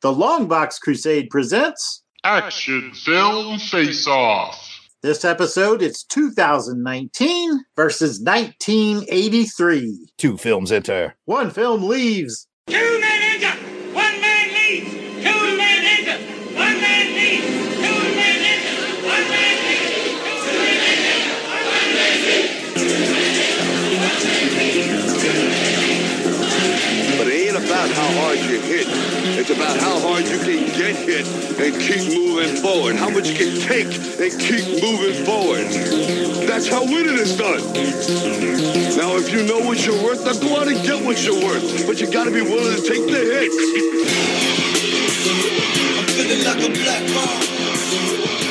The Longbox Crusade presents Action Film Face Off. this episode. It's 2019 versus 1983. Two films enter. One film leaves. Two It's about how hard you can get hit and keep moving forward. How much you can take and keep moving forward. That's how winning is done. Now, if you know what you're worth, then go out and get what you're worth. But you gotta be willing to take the hits. Feeling like a black ball.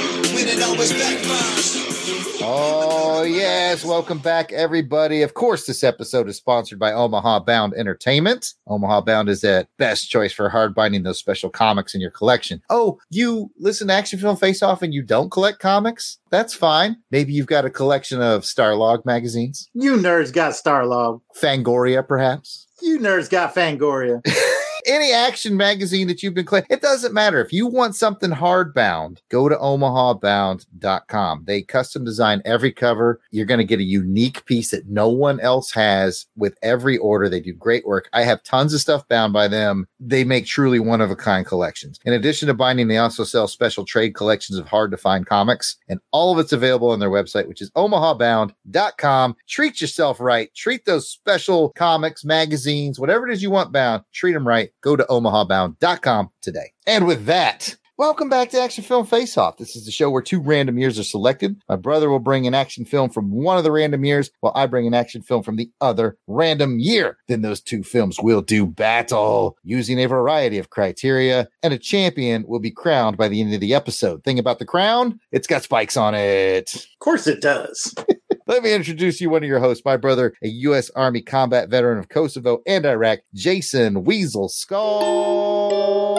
Oh, yes. Welcome back, everybody. Of course, this episode is sponsored by Omaha Bound Entertainment. Omaha Bound is the best choice for hard binding those special comics in your collection. Oh, you listen to Action Film Face Off and you don't collect comics? That's fine. Maybe you've got a collection of Starlog magazines, You nerds got Starlog. Fangoria, perhaps. You nerds got Fangoria. any action magazine that you've been collecting. It doesn't matter. If you want something hardbound, go to omahabound.com. They custom design every cover. You're going to get a unique piece that no one else has with every order. They do great work. I have tons of stuff bound by them. They make truly one of a kind collections. In addition to binding, they also sell special trade collections of hard to find comics, and all of it's available on their website, which is omahabound.com. Treat yourself right. Treat those special comics, magazines, whatever it is you want bound. Treat them right. Go to omahabound.com today. And with that, Welcome back to Action Film Face Off. This is the show where two random years are selected. My brother will bring an action film from one of the random years, while I bring an action film from the other random year. Then those two films will do battle using a variety of criteria, and a champion will be crowned by the end of the episode. Thing about the crown, it's got spikes on it. Of course it does. Let me introduce you one of your hosts, my brother, a U.S. Army combat veteran of Kosovo and Iraq, Jason Weasel Skull.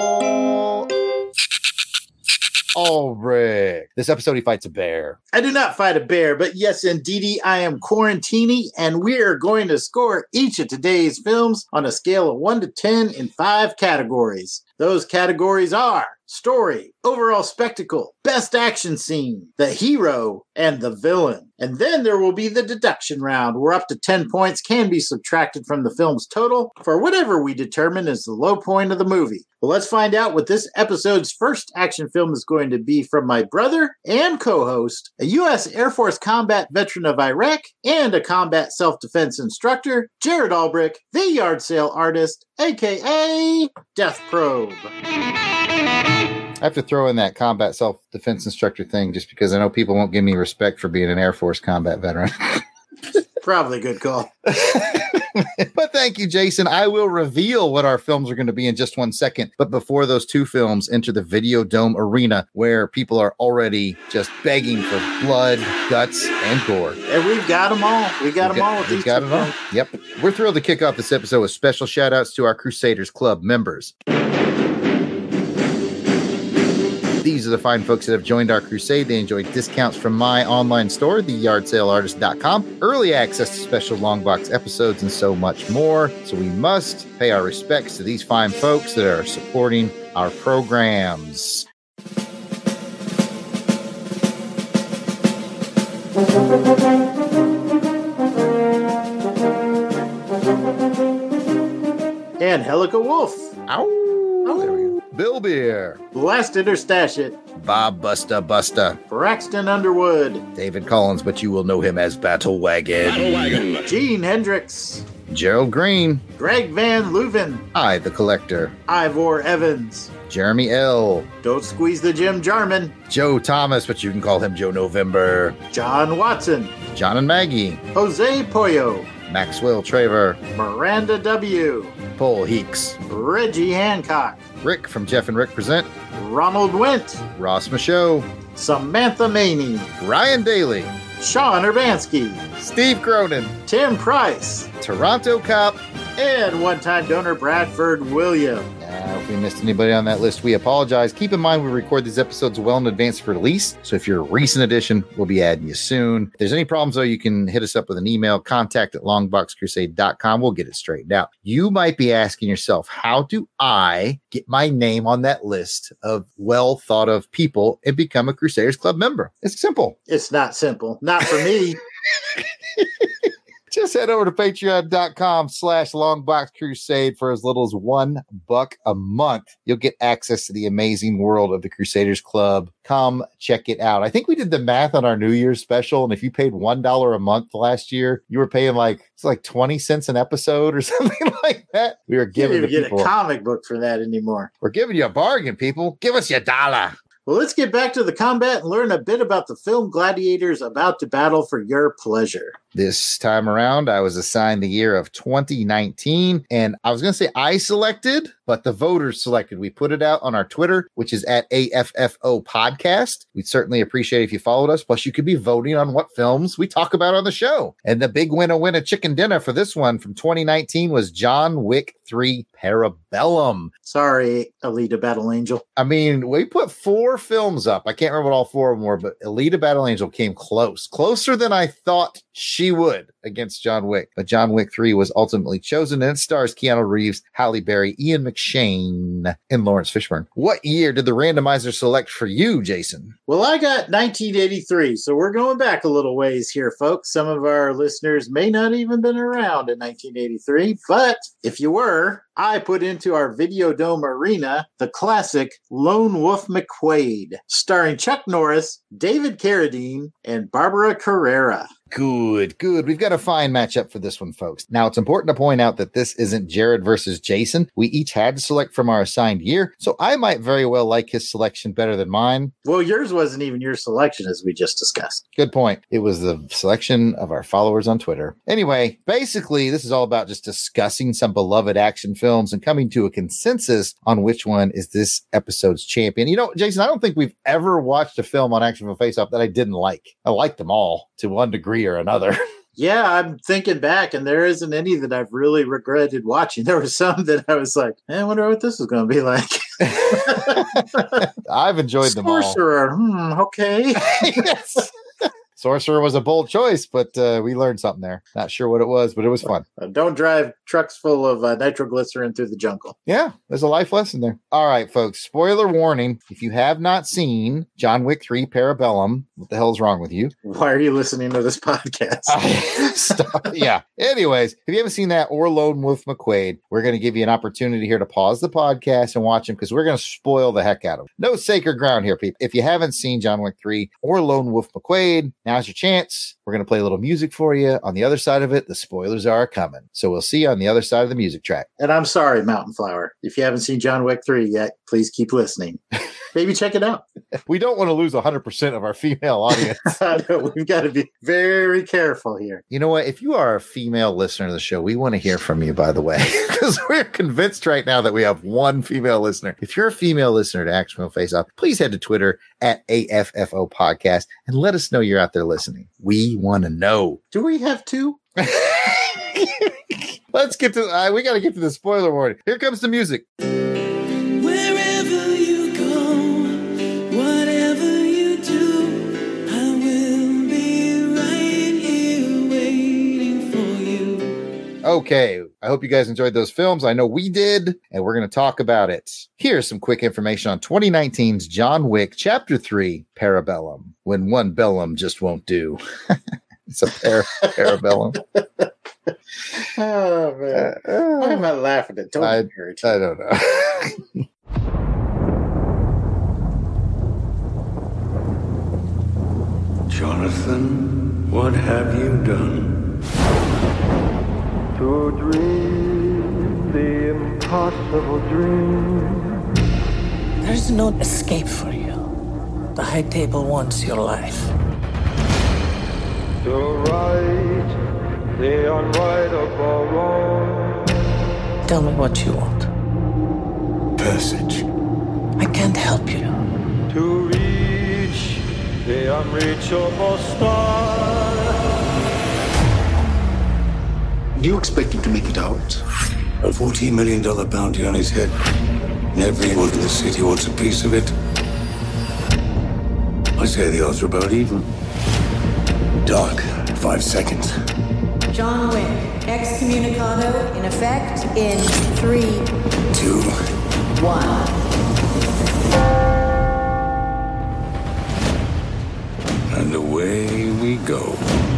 Ulrich. This episode, he fights a bear. I do not fight a bear, but yes, indeed, I am Quarantini, and we are going to score each of today's films on a scale of 1 to 10 in five categories. Those categories are story, overall spectacle, best action scene, the hero, and the villain. And then there will be the deduction round, where up to 10 points can be subtracted from the film's total for whatever we determine is the low point of the movie. Well, let's find out what this episode's first action film is going to be from my brother and co host, a U.S. Air Force combat veteran of Iraq and a combat self defense instructor, Jared Albrick, the yard sale artist, aka Death Probe. I have to throw in that combat self defense instructor thing just because I know people won't give me respect for being an Air Force combat veteran. Probably a good call. but thank you, Jason. I will reveal what our films are going to be in just one second. But before those two films enter the Video Dome arena, where people are already just begging for blood, guts, and gore. And we've got them all. We got We've them all we've got it all. Yep. We're thrilled to kick off this episode with special shout outs to our Crusaders Club members. Are the fine folks that have joined our crusade. They enjoy discounts from my online store, theyardsaleartist.com, early access to special long box episodes, and so much more. So we must pay our respects to these fine folks that are supporting our programs. And Helica Wolf. Ow! There we go. Bill Beer, Blast it or stash it. Bob Busta Busta, Braxton Underwood. David Collins, but you will know him as Battle Wagon. Gene Hendricks. Gerald Green, Greg Van Leuven. I the Collector, Ivor Evans. Jeremy L, Don't squeeze the Jim Jarman. Joe Thomas, but you can call him Joe November, John Watson. John and Maggie, Jose Pollo. Maxwell Traver, Miranda W. Paul Heeks, Reggie Hancock. Rick from Jeff and Rick Present, Ronald Went. Ross Michaud, Samantha Maney. Ryan Daly, Sean Urbanski. Steve Cronin, Tim Price. Toronto Cop. And one time donor Bradford William. Uh, if we missed anybody on that list, we apologize. Keep in mind, we record these episodes well in advance for release. So if you're a recent addition, we'll be adding you soon. If there's any problems, though, you can hit us up with an email, contact at longboxcrusade.com. We'll get it straightened out. You might be asking yourself, how do I get my name on that list of well thought of people and become a Crusaders Club member? It's simple. It's not simple. Not for me. Just head over to patreon.com slash longbox crusade for as little as one buck a month. You'll get access to the amazing world of the Crusaders Club. Come check it out. I think we did the math on our New Year's special, and if you paid one dollar a month last year, you were paying like it's like 20 cents an episode or something like that. We were giving the get people a comic book for that anymore. we're giving you a bargain, people. Give us your dollar. Well, let's get back to the combat and learn a bit about the film gladiators about to battle for your pleasure. This time around, I was assigned the year of 2019, and I was going to say I selected, but the voters selected. We put it out on our Twitter, which is at AFFO Podcast. We'd certainly appreciate if you followed us. Plus, you could be voting on what films we talk about on the show. And the big winner, winner chicken dinner for this one from 2019 was John Wick 3 Parabellum. Sorry, Alita Battle Angel. I mean, we put four films up. I can't remember what all four of them were, but Alita Battle Angel came close, closer than I thought she would against John Wick. But John Wick 3 was ultimately chosen, and stars Keanu Reeves, Halle Berry, Ian McShane, and Laurence Fishburne. What year did the randomizer select for you, Jason? Well, I got 1983, so we're going back a little ways here, folks. Some of our listeners may not even been around in 1983, but if you were, I put into our Video Dome arena the classic Lone Wolf McQuade, starring Chuck Norris, David Carradine, and Barbara Carrera. Good, good. We've got a fine matchup for this one, folks. Now, it's important to point out that this isn't Jared versus Jason. We each had to select from our assigned year, so I might very well like his selection better than mine. Well, yours wasn't even your selection, as we just discussed. Good point. It was the selection of our followers on Twitter. Anyway, basically, this is all about just discussing some beloved action films and coming to a consensus on which one is this episode's champion. You know, Jason, I don't think we've ever watched a film on Action Film Face Off that I didn't like. I liked them all to one degree or another. Yeah, I'm thinking back, and there isn't any that I've really regretted watching. There were some that I was like, I wonder what this is going to be like. I've enjoyed them all. Sorcerer, hmm, okay. yes. Sorcerer was a bold choice, but uh, we learned something there. Not sure what it was, but it was fun. Uh, don't drive trucks full of uh, nitroglycerin through the jungle. Yeah, there's a life lesson there. All right, folks. Spoiler warning: if you have not seen John Wick Three Parabellum, what the hell's wrong with you? Why are you listening to this podcast? Stop. Yeah. Anyways, if you haven't seen that or Lone Wolf McQuade, we're going to give you an opportunity here to pause the podcast and watch him because we're going to spoil the heck out of him. No sacred ground here, people. If you haven't seen John Wick 3 or Lone Wolf McQuade, now's your chance. We're going to play a little music for you. On the other side of it, the spoilers are coming. So we'll see you on the other side of the music track. and I'm sorry, Mountain Flower. If you haven't seen John Wick 3 yet, please keep listening. Maybe check it out. We don't want to lose 100% of our female audience. We've got to be very careful here. You know what? If you are a female listener to the show, we want to hear from you, by the way, because we're convinced right now that we have one female listener. If you're a female listener to Action Film Face Off, please head to Twitter at AFFO Podcast and let us know you're out there listening. We want to know. Do we have two? Let's get to, uh, we got to get to the spoiler warning. Here comes the music. Okay. I hope you guys enjoyed those films. I know we did, and we're going to talk about it. Here's some quick information on 2019's John Wick Chapter 3 Parabellum. When one bellum just won't do. it's a par- parabellum. Oh, man. Uh, Why am I laughing at I- Tony Hurt? I don't know. Jonathan, what have you done? To dream the impossible dream. There's no escape for you. The high table wants your life. To right the unrightable wrong. Tell me what you want. Passage. I can't help you. To reach the unreachable star. Do you expect him to make it out? A $14 million bounty on his head. Everyone in the city wants a piece of it. I say the odds are about even. Doc, five seconds. John Wick, excommunicado in effect in three, two, one. And away we go.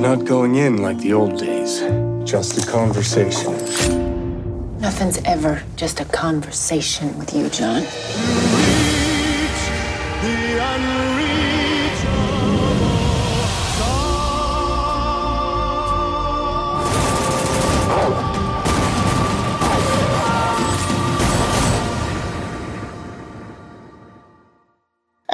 not going in like the old days. Just a conversation. Nothing's ever just a conversation with you, John.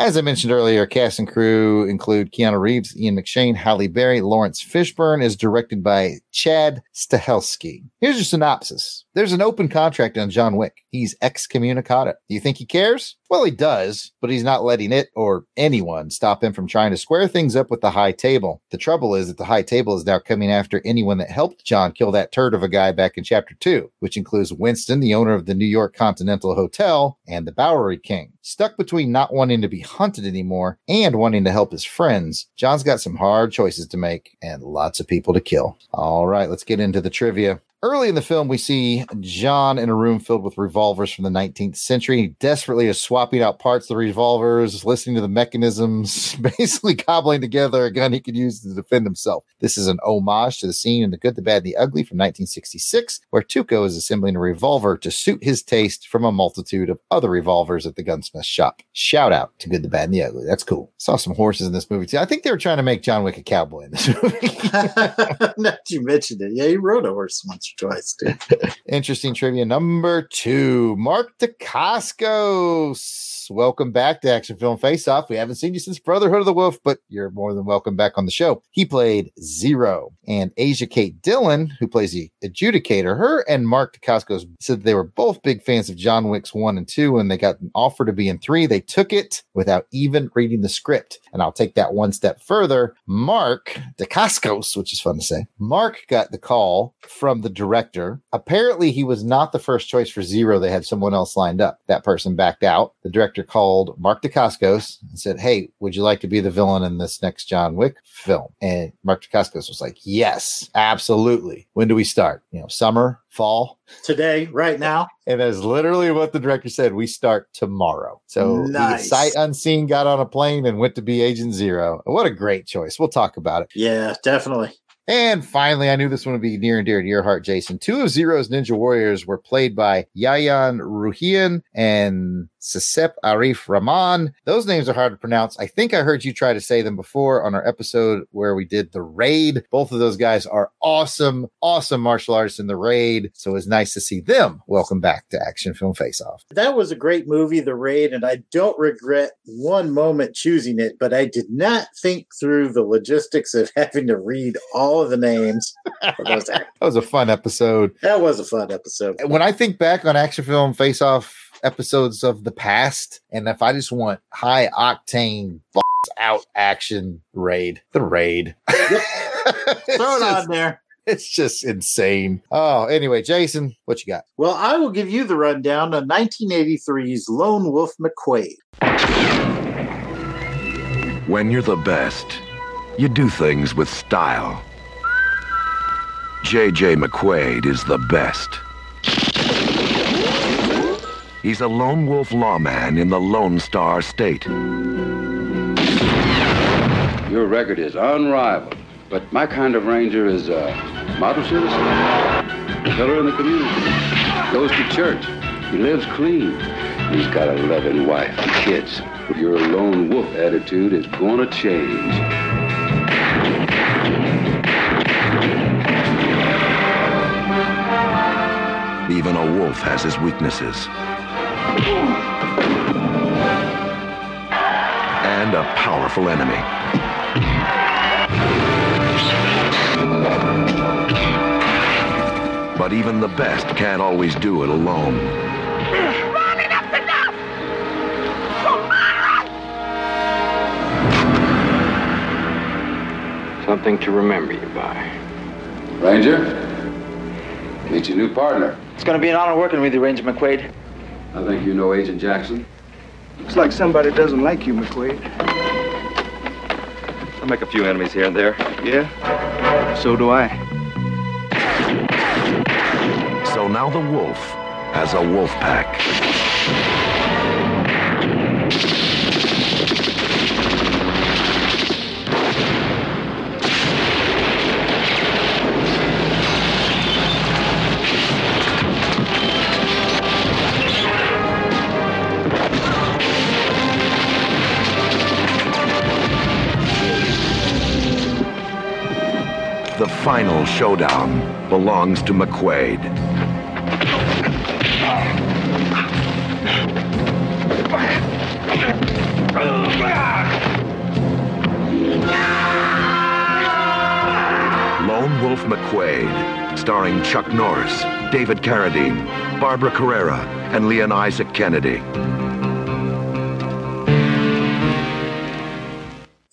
As I mentioned earlier, cast and crew include Keanu Reeves, Ian McShane, Halle Berry, Laurence Fishburne is directed by Chad Stahelski. Here's your synopsis. There's an open contract on John Wick. He's excommunicado. Do you think he cares? Well, he does, but he's not letting it or anyone stop him from trying to square things up with the high table. The trouble is that the high table is now coming after anyone that helped John kill that turd of a guy back in chapter two, which includes Winston, the owner of the New York Continental Hotel, and the Bowery King. Stuck between not wanting to be hunted anymore and wanting to help his friends, John's got some hard choices to make and lots of people to kill. All right, let's get into the trivia. Early in the film, we see John in a room filled with revolvers from the 19th century. He desperately is swapping out parts of the revolvers, listening to the mechanisms, basically cobbling together a gun he could use to defend himself. This is an homage to the scene in The Good, the Bad, and the Ugly from 1966, where Tuco is assembling a revolver to suit his taste from a multitude of other revolvers at the gunsmith shop. Shout out to Good, the Bad, and the Ugly. That's cool. Saw some horses in this movie too. I think they were trying to make John Wick a cowboy in this movie. that you mentioned it, yeah, he rode a horse once twice too. Interesting trivia number two. Mark Welcome back to Action Film Face Off. We haven't seen you since Brotherhood of the Wolf, but you're more than welcome back on the show. He played Zero. And Asia Kate Dillon, who plays the adjudicator, her and Mark Dacascos said they were both big fans of John Wick's one and two, and they got an offer to be in three. They took it without even reading the script. And I'll take that one step further. Mark Dacascos, which is fun to say, Mark got the call from the director. Apparently, he was not the first choice for Zero. They had someone else lined up. That person backed out. The director called Mark Dacascos and said, Hey, would you like to be the villain in this next John Wick film? And Mark Dacascos was like, Yes, absolutely. When do we start? You know, summer, fall? Today, right now. And that's literally what the director said. We start tomorrow. So Nice. he, sight unseen, got on a plane and went to be Agent Zero. What a great choice. We'll talk about it. Yeah, definitely. And finally, I knew this one would be near and dear to your heart, Jason. Two of Zero's Ninja Warriors were played by Yayan Ruhian and Cecep Arif Rahman. Those names are hard to pronounce. I think I heard you try to say them before on our episode where we did the raid. Both of those guys are awesome, awesome martial artists in the raid. So it's nice to see them. Welcome back to Action Film Face Off. That was a great movie, The Raid, and I don't regret one moment choosing it, but I did not think through the logistics of having to read all of the names of those actors. That was a fun episode. That was a fun episode. when I think back on action film face off episodes of the past, and if I just want high octane balls out action raid, the raid. Throw it on there. It's just insane. Oh, anyway, Jason, what you got? Well, I will give you the rundown on 1983's Lone Wolf McQuade. When you're the best, you do things with style. J.J. McQuade is the best. He's a lone wolf lawman in the Lone Star State. Your record is unrivaled, but my kind of ranger is a model citizen, pillar in the community, goes to church, he lives clean. He's got a loving wife and kids. Your lone wolf attitude is going to change. Even a wolf has his weaknesses. And a powerful enemy. But even the best can't always do it alone. Something to remember you by. Ranger, meet your new partner. It's going to be an honor working with you, Ranger McQuade. I think you know Agent Jackson. Looks like somebody doesn't like you, McQuade. I make a few enemies here and there. Yeah? So do I. So now the wolf has a wolf pack. Final showdown belongs to McQuade. Lone Wolf McQuade, starring Chuck Norris, David Carradine, Barbara Carrera, and Leon Isaac Kennedy.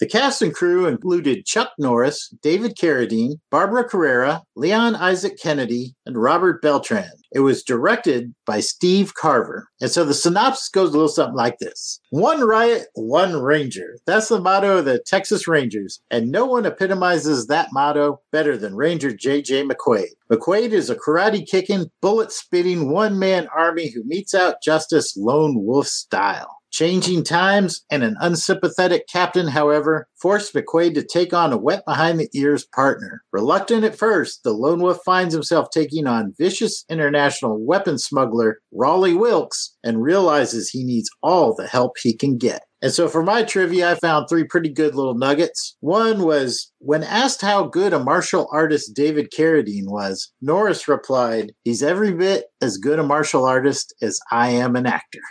The cast and crew included Chuck Norris, David Carradine, Barbara Carrera, Leon Isaac Kennedy, and Robert Beltran. It was directed by Steve Carver. And so the synopsis goes a little something like this One riot, one ranger. That's the motto of the Texas Rangers. And no one epitomizes that motto better than Ranger J.J. McQuade. McQuade is a karate kicking, bullet spitting one man army who meets out justice lone wolf style. Changing times and an unsympathetic captain, however, forced McQuade to take on a wet behind the ears partner. Reluctant at first, the lone wolf finds himself taking on vicious international weapon smuggler Rawley Wilkes and realizes he needs all the help he can get. And so for my trivia, I found three pretty good little nuggets. One was when asked how good a martial artist David Carradine was, Norris replied, He's every bit as good a martial artist as I am an actor.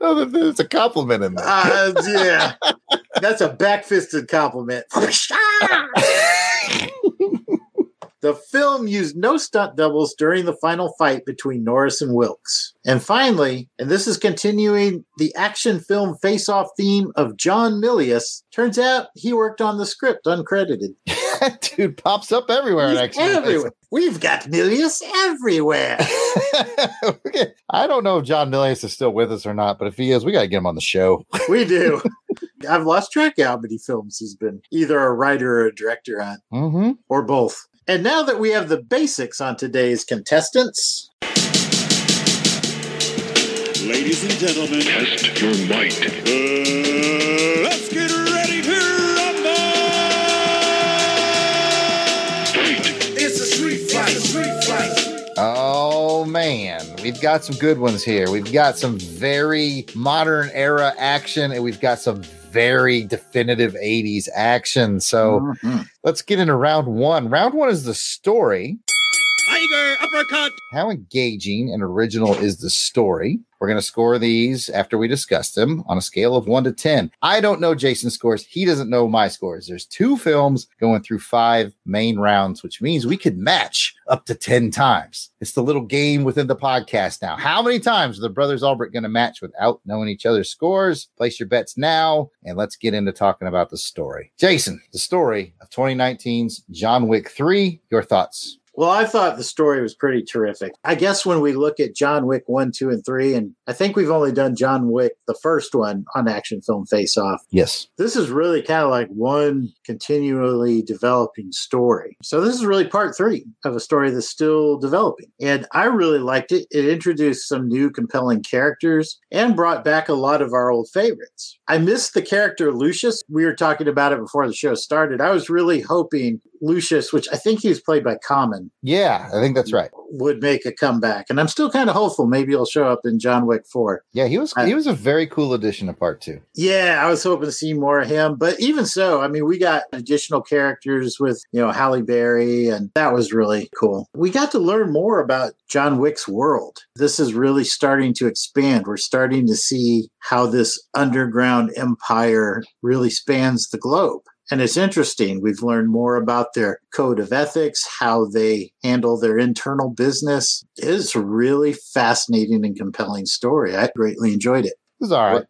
There's a compliment in that. Uh, yeah, that's a back-fisted compliment. the film used no stunt doubles during the final fight between Norris and Wilkes. And finally, and this is continuing the action film face-off theme of John Milius, turns out he worked on the script uncredited. That dude pops up everywhere. He's actually, everywhere. We've got Milius everywhere. I don't know if John Milius is still with us or not, but if he is, we got to get him on the show. we do. I've lost track of how many films he's been either a writer or a director on, mm-hmm. or both. And now that we have the basics on today's contestants, Ladies and gentlemen, Test your might. uh, man, we've got some good ones here. We've got some very modern era action, and we've got some very definitive 80s action. So Mm-hmm. let's get into round one. Round one is the story. Tiger uppercut. How engaging and original is the story? We're going to score these after we discuss them on a scale of one to 10. I don't know Jason's scores. He doesn't know my scores. There's two films going through five main rounds, which means we could match up to 10 times. It's the little game within the podcast now. How many times are the brothers Albert going to match without knowing each other's scores? Place your bets now, and let's get into talking about the story. Jason, the story of 2019's John Wick 3. Your thoughts? Well, I thought the story was pretty terrific. I guess when we look at John Wick 1, 2, and 3, and I think we've only done John Wick, the first one, on Action Film Face Off. Yes. This is really kind of like one continually developing story. So, this is really part three of a story that's still developing. And I really liked it. It introduced some new compelling characters and brought back a lot of our old favorites. I missed the character Lucius. We were talking about it before the show started. I was really hoping Lucius, which I think he was played by Common, Yeah, I think that's right. would make a comeback. And I'm still kind of hopeful maybe he'll show up in John Wick 4. Yeah, he was he was a very cool addition to part two. Yeah, I was hoping to see more of him. But even so, I mean, we got additional characters with, you know, Halle Berry, and that was really cool. We got to learn more about John Wick's world. This is really starting to expand. We're starting to see how this underground empire really spans the globe. And it's interesting. We've learned more about their code of ethics, how they handle their internal business. It is a really fascinating and compelling story. I greatly enjoyed it. It was all right.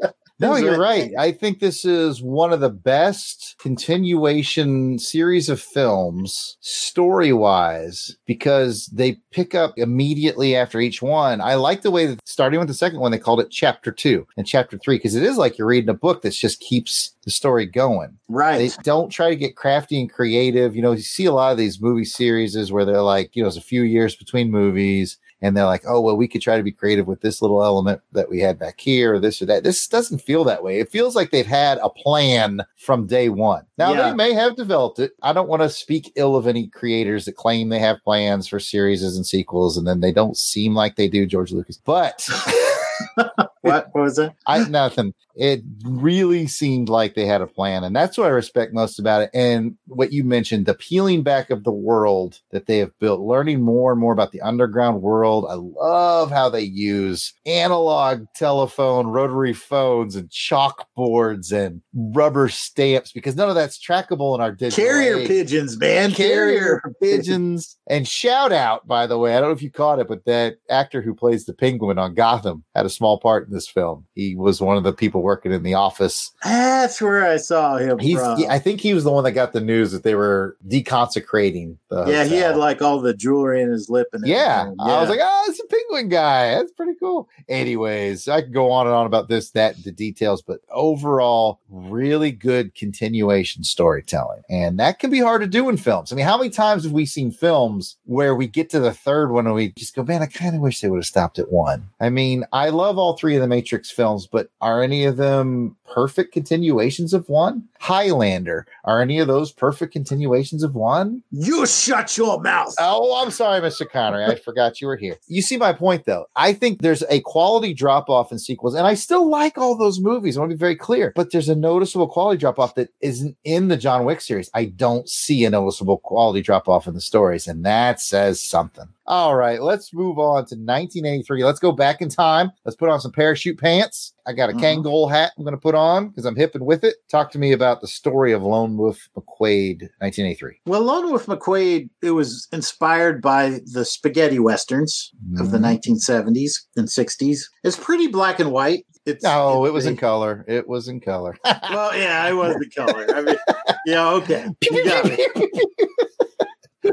No, you're right. I think this is one of the best continuation series of films, story wise, because they pick up immediately after each one. I like the way that starting with the second one, they called it chapter two and chapter three, because it is like you're reading a book that just keeps the story going. Right. They don't try to get crafty and creative. You know, you see a lot of these movie series where they're like, you know, it's a few years between movies and they're like, oh, well, we could try to be creative with this little element that we had back here or this or that. This doesn't feel that way. It feels like they've had a plan from day one. Now, Yeah. they may have developed it. I don't want to speak ill of any creators that claim they have plans for series and sequels, and then they don't seem like they do, George Lucas. But. what? What was it? I nothing. It really seemed like they had a plan, and that's what I respect most about it. And what you mentioned, the peeling back of the world that they have built, learning more and more about the underground world. I love how they use analog telephone, rotary phones, and chalkboards and rubber stamps because none of that's trackable in our digital Carrier age. pigeons, man. Carrier Carrier pigeons. And shout out, by the way, I don't know if you caught it, but that actor who plays the penguin on Gotham had a small part in this film. He was one of the people working in the office. That's where I saw him He's, from. he- I think he was the one that got the news that they were deconsecrating the yeah, he had like all the jewelry in his lip and Yeah. everything. I was like, oh, it's a penguin guy. That's pretty cool. Anyways, I could go on and on about this, that, the details, but overall, really good continuation storytelling. And that can be hard to do in films. I mean, how many times have we seen films where we get to the third one and we just go, man, I kind of wish they would have stopped at one? I mean, I love all three of the Matrix films, but are any of them perfect continuations of one? Highlander, are any of those perfect continuations of one? You shut your mouth. Oh, I'm sorry, Mr. Connery. I forgot you were here. You see my point, though. I think there's a quality drop off in sequels, and I still like all those movies. I want to be very clear, but there's a noticeable quality drop off that isn't in the John Wick series. I don't see a noticeable quality drop off in the stories, and that says something. All right, let's move on to 1983. Let's go back in time. Let's put on some parachute pants. I got a Kangol hat I'm going to put on because I'm hip and with it. Talk to me about the story of Lone Wolf McQuade, 1983. Well, Lone Wolf McQuade, it was inspired by the spaghetti westerns of the Mhm. 1970s and 60s. It's pretty black and white. It's, No, it's it was in color. It was in color. well, yeah, it was in color. I mean, yeah, okay.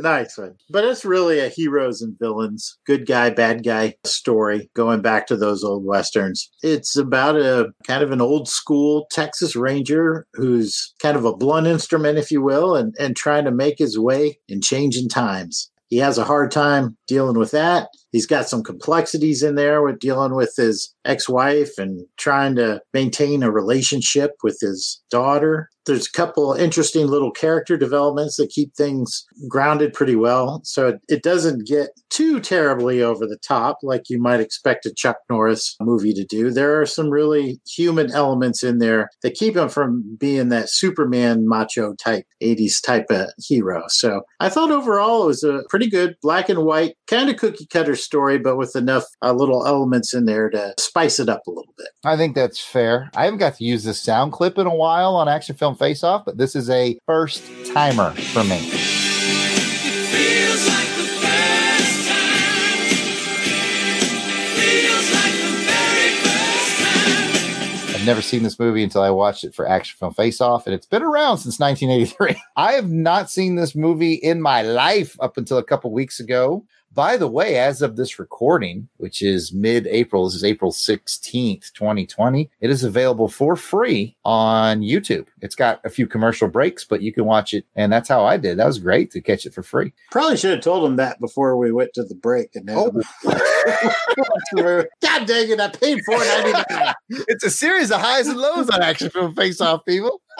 Nice one. But it's really a heroes and villains, good guy, bad guy story going back to those old westerns. It's about a kind of an old school Texas Ranger who's kind of a blunt instrument, if you will, and, and trying to make his way in changing times. He has a hard time dealing with that. He's got some complexities in there with dealing with his ex wife and trying to maintain a relationship with his daughter. There's a couple interesting little character developments that keep things grounded pretty well. So it, it doesn't get too terribly over the top like you might expect a Chuck Norris movie to do. There are some really human elements in there that keep him from being that Superman macho type 80s type of hero. So I thought overall it was a pretty good black and white, kind of cookie cutter story, but with enough uh, little elements in there to spice it up a little bit. I think that's fair. I haven't got to use this sound clip in a while on Action Film Face Off, but this is a first timer for me. Never seen this movie until I watched it for Action Film Face Off, and it's been around since 1983. I have not seen this movie in my life up until a couple weeks ago. By the way, as of this recording, which is mid April, this is April 16th, 2020, it is available for free on YouTube. It's got a few commercial breaks, but you can watch it. And that's how I did. That was great to catch it for free. Probably should have told him that before we went to the break. And Oh. God dang it! I paid ninety nine. It's a series of highs and lows on Action Film Face Off, people.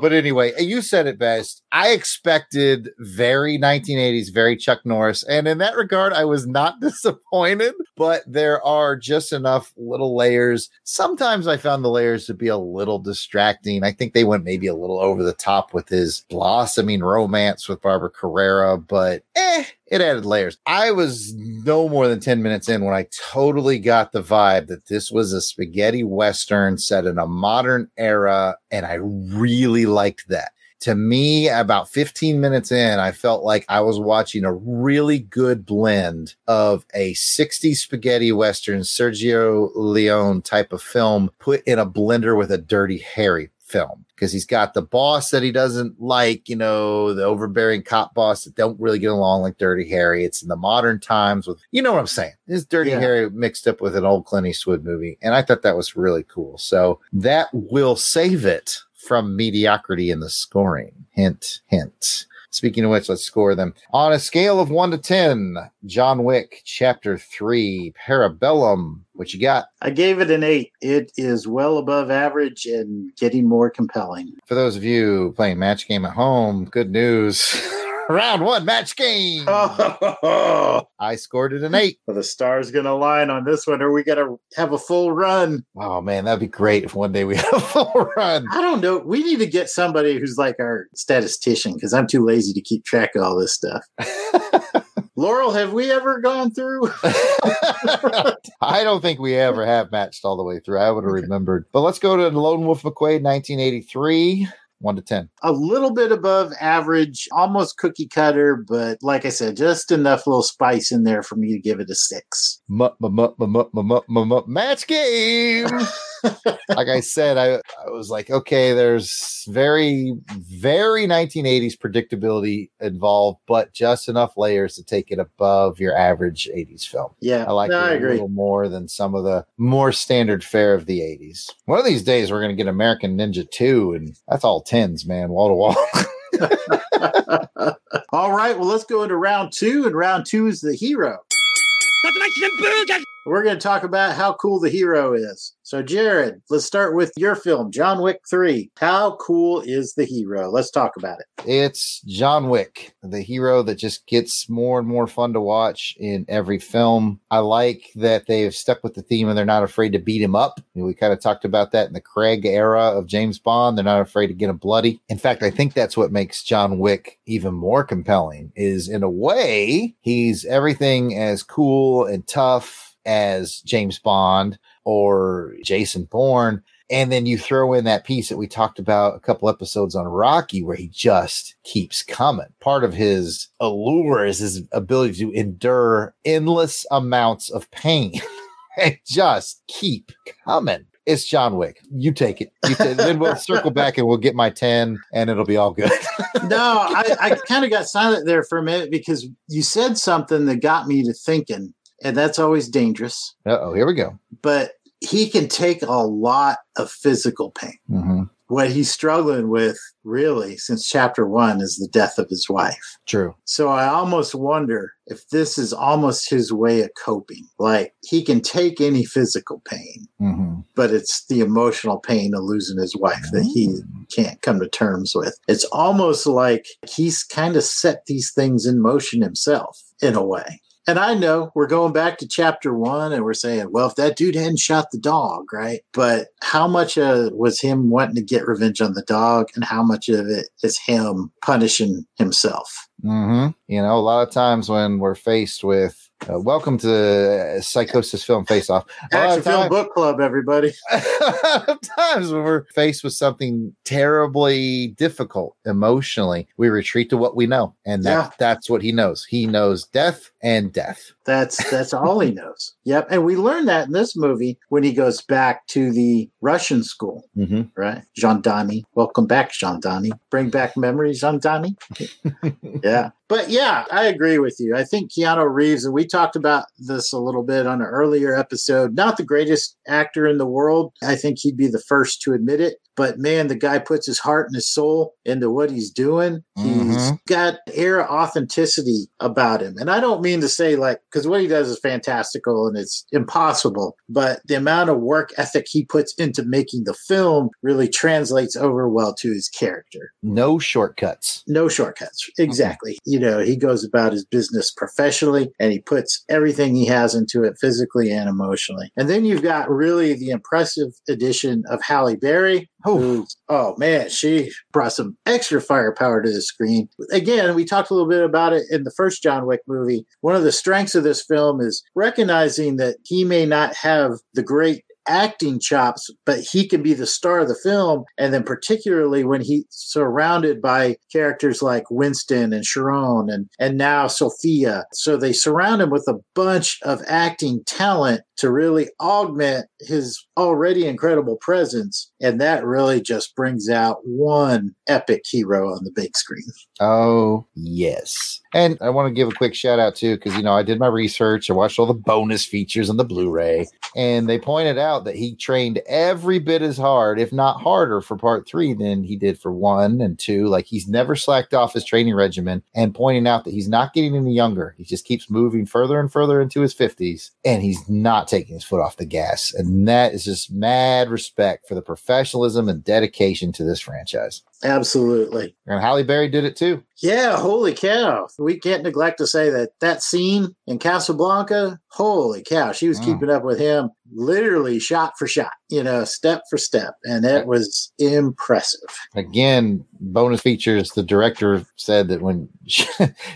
But anyway, you said it best. I expected very 1980s, very Chuck Norris. And in that regard, I was not disappointed, but there are just enough little layers. Sometimes I found the layers to be a little distracting. I think they went maybe a little over the top with his blossoming romance with Barbara Carrera, but eh, it added layers. I was no more than 10 minutes in when I totally got the vibe that this was a spaghetti western set in a modern era, and I really liked that. To me, about 15 minutes in, I felt like I was watching a really good blend of a 60s spaghetti western, Sergio Leone type of film put in a blender with a dirty Harry film because he's got the boss that he doesn't like, you know, the overbearing cop boss that don't really get along like Dirty Harry. It's in the modern times with, you know what I'm saying? This Dirty Yeah. Harry mixed up with an old Clint Eastwood movie. And I thought that was really cool. So that will save it from mediocrity in the scoring. Hint, hint. Speaking of which, let's score them. On a scale of one to 10, John Wick, Chapter 3, Parabellum. What you got? I gave it an eight. It is well above average and getting more compelling. For those of you playing match game at home, good news. Round one match game. I scored it an eight. Are the stars gonna align on this one, or we going to have a full run. Oh man, that'd be great if one day we have a full run. I don't know. We need to get somebody who's like our statistician because I'm too lazy to keep track of all this stuff. Laurel, have we ever gone through? I don't think we ever have matched all the way through. I would have remembered. But let's go to Lone Wolf McQuade, 1983, one to 10? A little bit above average, almost cookie cutter, but like I said, just enough little spice in there for me to give it a six. Match game. like I said, I, I was like, okay, there's very, very 1980s predictability involved, but just enough layers to take it above your average 80s film. Yeah, I like no, it I agree. little more than some of the more standard fare of the 80s. One of these days, we're going to get American Ninja 2, and that's all tens, man, wall to wall. All right, well, let's go into round two, and round two is the hero. We're going to talk about how cool the hero is. So, Jared, let's start with your film, John Wick 3. How cool is the hero? Let's talk about it. It's John Wick, the hero that just gets more and more fun to watch in every film. I like that they've stuck with the theme and they're not afraid to beat him up. We kind of talked about that in the Craig era of James Bond. They're not afraid to get him bloody. In fact, I think that's what makes John Wick even more compelling is in a way, he's everything as cool and tough as James Bond or Jason Bourne. And then you throw in that piece that we talked about a couple episodes on Rocky, where he just keeps coming. Part of his allure is his ability to endure endless amounts of pain and just keep coming. It's John Wick. You take it. You ta- then we'll circle back and we'll get my 10 and it'll be all good. No, I, I kind of got silent there for a minute because you said something that got me to thinking, and that's always dangerous. Uh oh, here we go. But he can take a lot of physical pain. hmm What he's struggling with, really, since chapter one, is the death of his wife. True. So I almost wonder if this is almost his way of coping. Like he can take any physical pain, hmm but it's the emotional pain of losing his wife that he can't come to terms with. It's almost like he's kind of set these things in motion himself in a way. And I know we're going back to chapter one and we're saying, well, if that dude hadn't shot the dog, right? But how much uh, was him wanting to get revenge on the dog and how much of it is him punishing himself? hmm You know, a lot of times when we're faced with uh, welcome to Psychosis Film Face Off. Action Film Book Club, everybody. times when we're faced with something terribly difficult emotionally, we retreat to what we know. And that, Yeah. that's what he knows. He knows death and death. That's that's all he knows. Yep. And we learn that in this movie when he goes back to the Russian school, Mm-hmm. right? Welcome back, Jean Dani. Bring back memories, Jean Dani. yeah. But yeah, I agree with you. I think Keanu Reeves, and we talked about this a little bit on an earlier episode, not the greatest actor in the world. I think he'd be the first to admit it. But man, the guy puts his heart and his soul into what he's doing. He's Mhm. got air authenticity about him. And I don't mean to say like, because what he does is fantastical and it's impossible, but the amount of work ethic he puts into making the film really translates over well to his character. No shortcuts. No shortcuts. Exactly. You know, he goes about his business professionally and he puts everything he has into it physically and emotionally. And then you've got really the impressive addition of Halle Berry. Who's- oh man, she brought some extra firepower to the screen. Again, we talked a little bit about it in the first John Wick movie. One of the strengths of this film is recognizing that he may not have the great acting chops, but he can be the star of the film. And then, particularly when he's surrounded by characters like Winston and Sharon and, and now Sophia. So they surround him with a bunch of acting talent to really augment his already incredible presence. And that really just brings out one epic hero on the big screen. Oh, yes. And I want to give a quick shout out too, because, you know, I did my research. I watched all the bonus features on the Blu ray, and they pointed out that he trained every bit as hard, if not harder, for part three than he did for one and two. Like he's never slacked off his training regimen and pointing out that he's not getting any younger. He just keeps moving further and further into his 50s, and he's not taking his foot off the gas. And that is just mad respect for the professionalism and dedication to this franchise. Absolutely. And Halle Berry did it too. Yeah, holy cow. We can't neglect to say that that scene in Casablanca, holy cow, she was Mm. keeping up with him literally shot for shot, you know, step for step. And it was impressive. Again, bonus features. The director said that when she,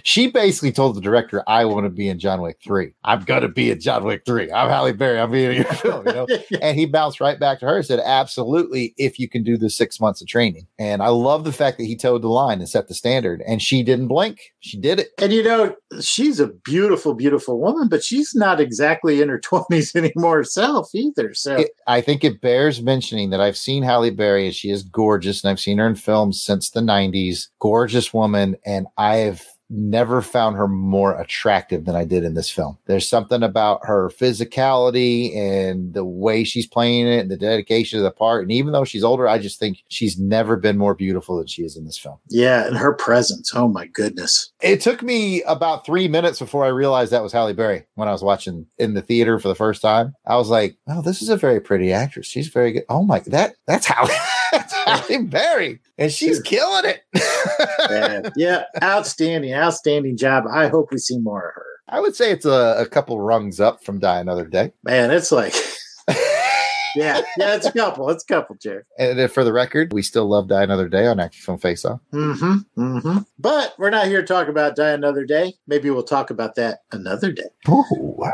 she basically told the director, I want to be in John Wick 3. I'm going to be in John Wick 3. I'm Halle Berry. I'm being in your film, you know? and he bounced right back to her and said, Absolutely, if you can do the six months of training. And I love the fact that he toed the line and set the standard. And she didn't blink. She did it. And you know, she's a beautiful, beautiful woman, but she's not exactly in her 20s anymore herself either. So It- I think it bears mentioning that I've seen Halle Berry and she is gorgeous, and I've seen her in films since the 90s. Gorgeous woman, and I have never found her more attractive than I did in this film. There's something about her physicality and the way she's playing it and the dedication to the part. And even though she's older, I just think she's never been more beautiful than she is in this film. yeah, and her presence. Oh my goodness. It took me about three minutes before I realized that was Halle Berry when I was watching in the theater for the first time. I was like, "Oh, this is a very pretty actress. She's very good. Oh my, that that's Halle, that's Halle Berry, and she's killing it." yeah, yeah, outstanding, outstanding job. I hope we see more of her. I would say it's a, a couple rungs up from Die Another Day. Man, it's like, yeah, yeah, it's a couple. It's a couple, Jared. And for the record, we still love Die Another Day on Action Film Face Off. Mm-hmm. Mm-hmm. But we're not here to talk about Die Another Day. Maybe we'll talk about that another day. Oh,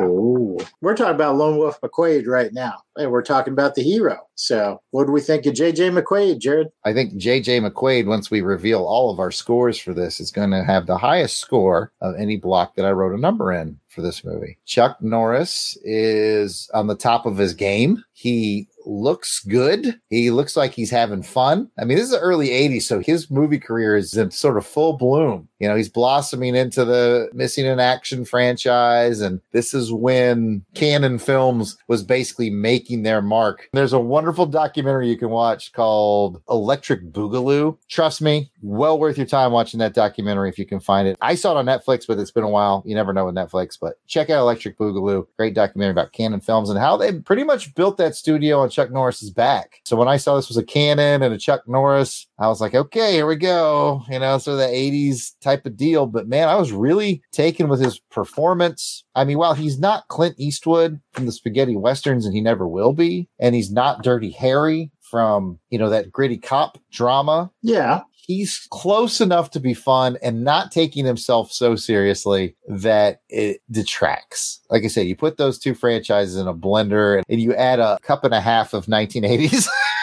Ooh. We're talking about Lone Wolf McQuade right now. And we're talking about the hero. So what do we think of JJ McQuade, Jared? I think JJ McQuade, once we reveal all of our scores for this, is going to have the highest score of any block that I wrote a number in for this movie. Chuck Norris is on the top of his game. He looks good. He looks like he's having fun. I mean, this is the early 80s, so his movie career is in sort of full bloom. You know, he's blossoming into the missing in action franchise. And this is when Cannon Films was basically making their mark. There's a wonderful documentary you can watch called Electric Boogaloo. Trust me, well worth your time watching that documentary if you can find it. I saw it on Netflix, but it's been a while. You never know with Netflix, but check out Electric Boogaloo. Great documentary about Cannon Films and how they pretty much built that studio on Chuck Norris's back. So when I saw this was a Cannon and a Chuck Norris, I was like, okay, here we go. You know, so the 80s type of deal. But man, I was really taken with his performance. I mean, while he's not Clint Eastwood from the spaghetti westerns, and he never will be, and he's not Dirty Harry from, you know, that gritty cop drama. Yeah. He's close enough to be fun and not taking himself so seriously that it detracts. Like I said, you put those two franchises in a blender and you add a cup and a half of 1980s.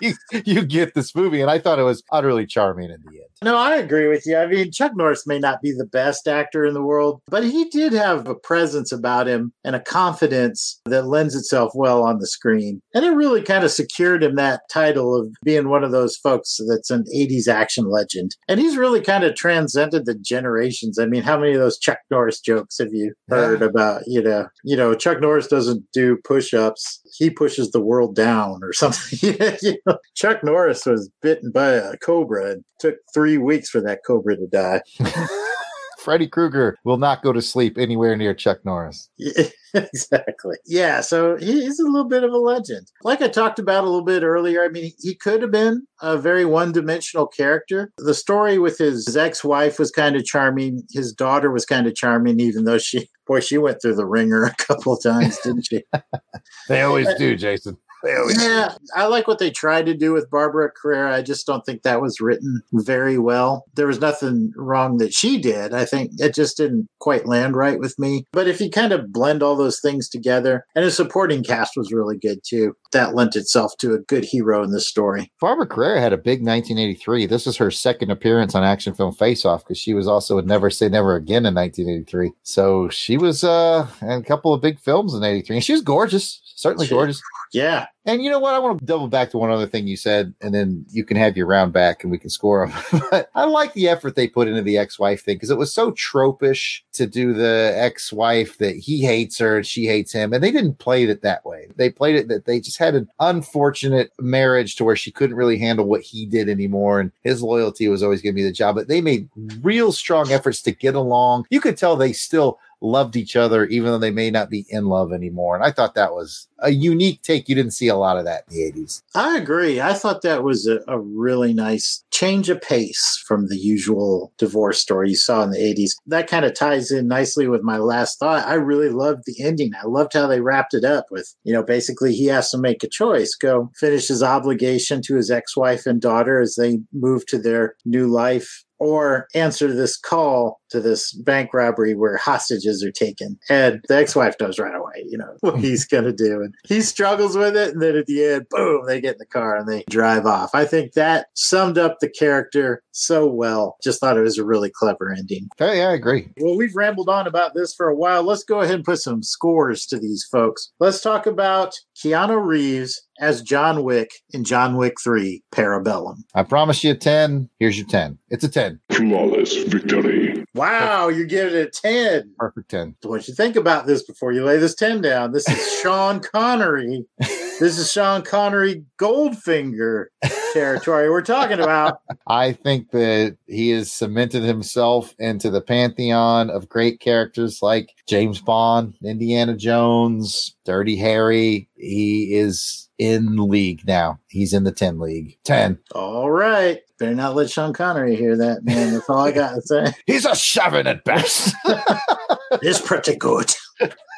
you, you get this movie, and I thought it was utterly charming in the end. No, I agree with you. I mean, Chuck Norris may not be the best actor in the world, but he did have a presence about him and a confidence that lends itself well on the screen. And it really kind of secured him that title of being one of those folks that's an 80s action legend. And he's really kind of transcended the generations. I mean, how many of those Chuck Norris jokes have you heard about, you know, you know, Chuck Norris doesn't do push-ups. He pushes the world down or something. you know, Chuck Norris was bitten by a cobra and took three weeks for that cobra to die. Freddy Krueger will not go to sleep anywhere near Chuck Norris. Yeah, exactly. Yeah, so he's a little bit of a legend. Like I talked about a little bit earlier, I mean, he could have been a very one dimensional character. The story with his ex wife was kind of charming. His daughter was kind of charming, even though she, boy, she went through the wringer a couple of times, didn't she? they always do, Jason. Yeah, I like what they tried to do with Barbara Carrera. I just don't think that was written very well. There was nothing wrong that she did. I think it just didn't quite land right with me. But if you kind of blend all those things together, and his supporting cast was really good too, that lent itself to a good hero in this story. Barbara Carrera had a big 1983. This is her second appearance on action film Face Off because she was also in Never Say Never Again in 1983. So she was uh, in a couple of big films in 83. And she was gorgeous, certainly She- gorgeous. Yeah. And you know what? I want to double back to one other thing you said, and then you can have your round back and we can score them. but I like the effort they put into the ex wife thing because it was so tropish to do the ex wife that he hates her and she hates him. And they didn't play it that way. They played it that they just had an unfortunate marriage to where she couldn't really handle what he did anymore. And his loyalty was always going to be the job. But they made real strong efforts to get along. You could tell they still loved each other, even though they may not be in love anymore. And I thought that was a unique take. You didn't see a lot of that in the 80s. I agree. I thought that was a, a really nice change of pace from the usual divorce story you saw in the 80s. That kind of ties in nicely with my last thought. I really loved the ending. I loved how they wrapped it up with, you know, basically he has to make a choice go finish his obligation to his ex wife and daughter as they move to their new life or answer this call to this bank robbery where hostages are taken. And the ex-wife knows right away, you know, what he's going to do. And he struggles with it. And then at the end, boom, they get in the car and they drive off. I think that summed up the character so well. Just thought it was a really clever ending. Hey, I agree. Well, we've rambled on about this for a while. Let's go ahead and put some scores to these folks. Let's talk about Keanu Reeves as John Wick in John Wick 3 Parabellum. I promise you a 10. Here's your 10. It's a 10. Flawless victory. Wow, you give it a 10. Perfect 10. So what you think about this before you lay this 10 down? This is Sean Connery. This is Sean Connery Goldfinger territory we're talking about. I think that he has cemented himself into the pantheon of great characters like James Bond, Indiana Jones, Dirty Harry. He is in league now. He's in the 10 league. 10. All right. Better not let Sean Connery hear that, man. That's all I got to say. He's a seven at best. it's pretty good.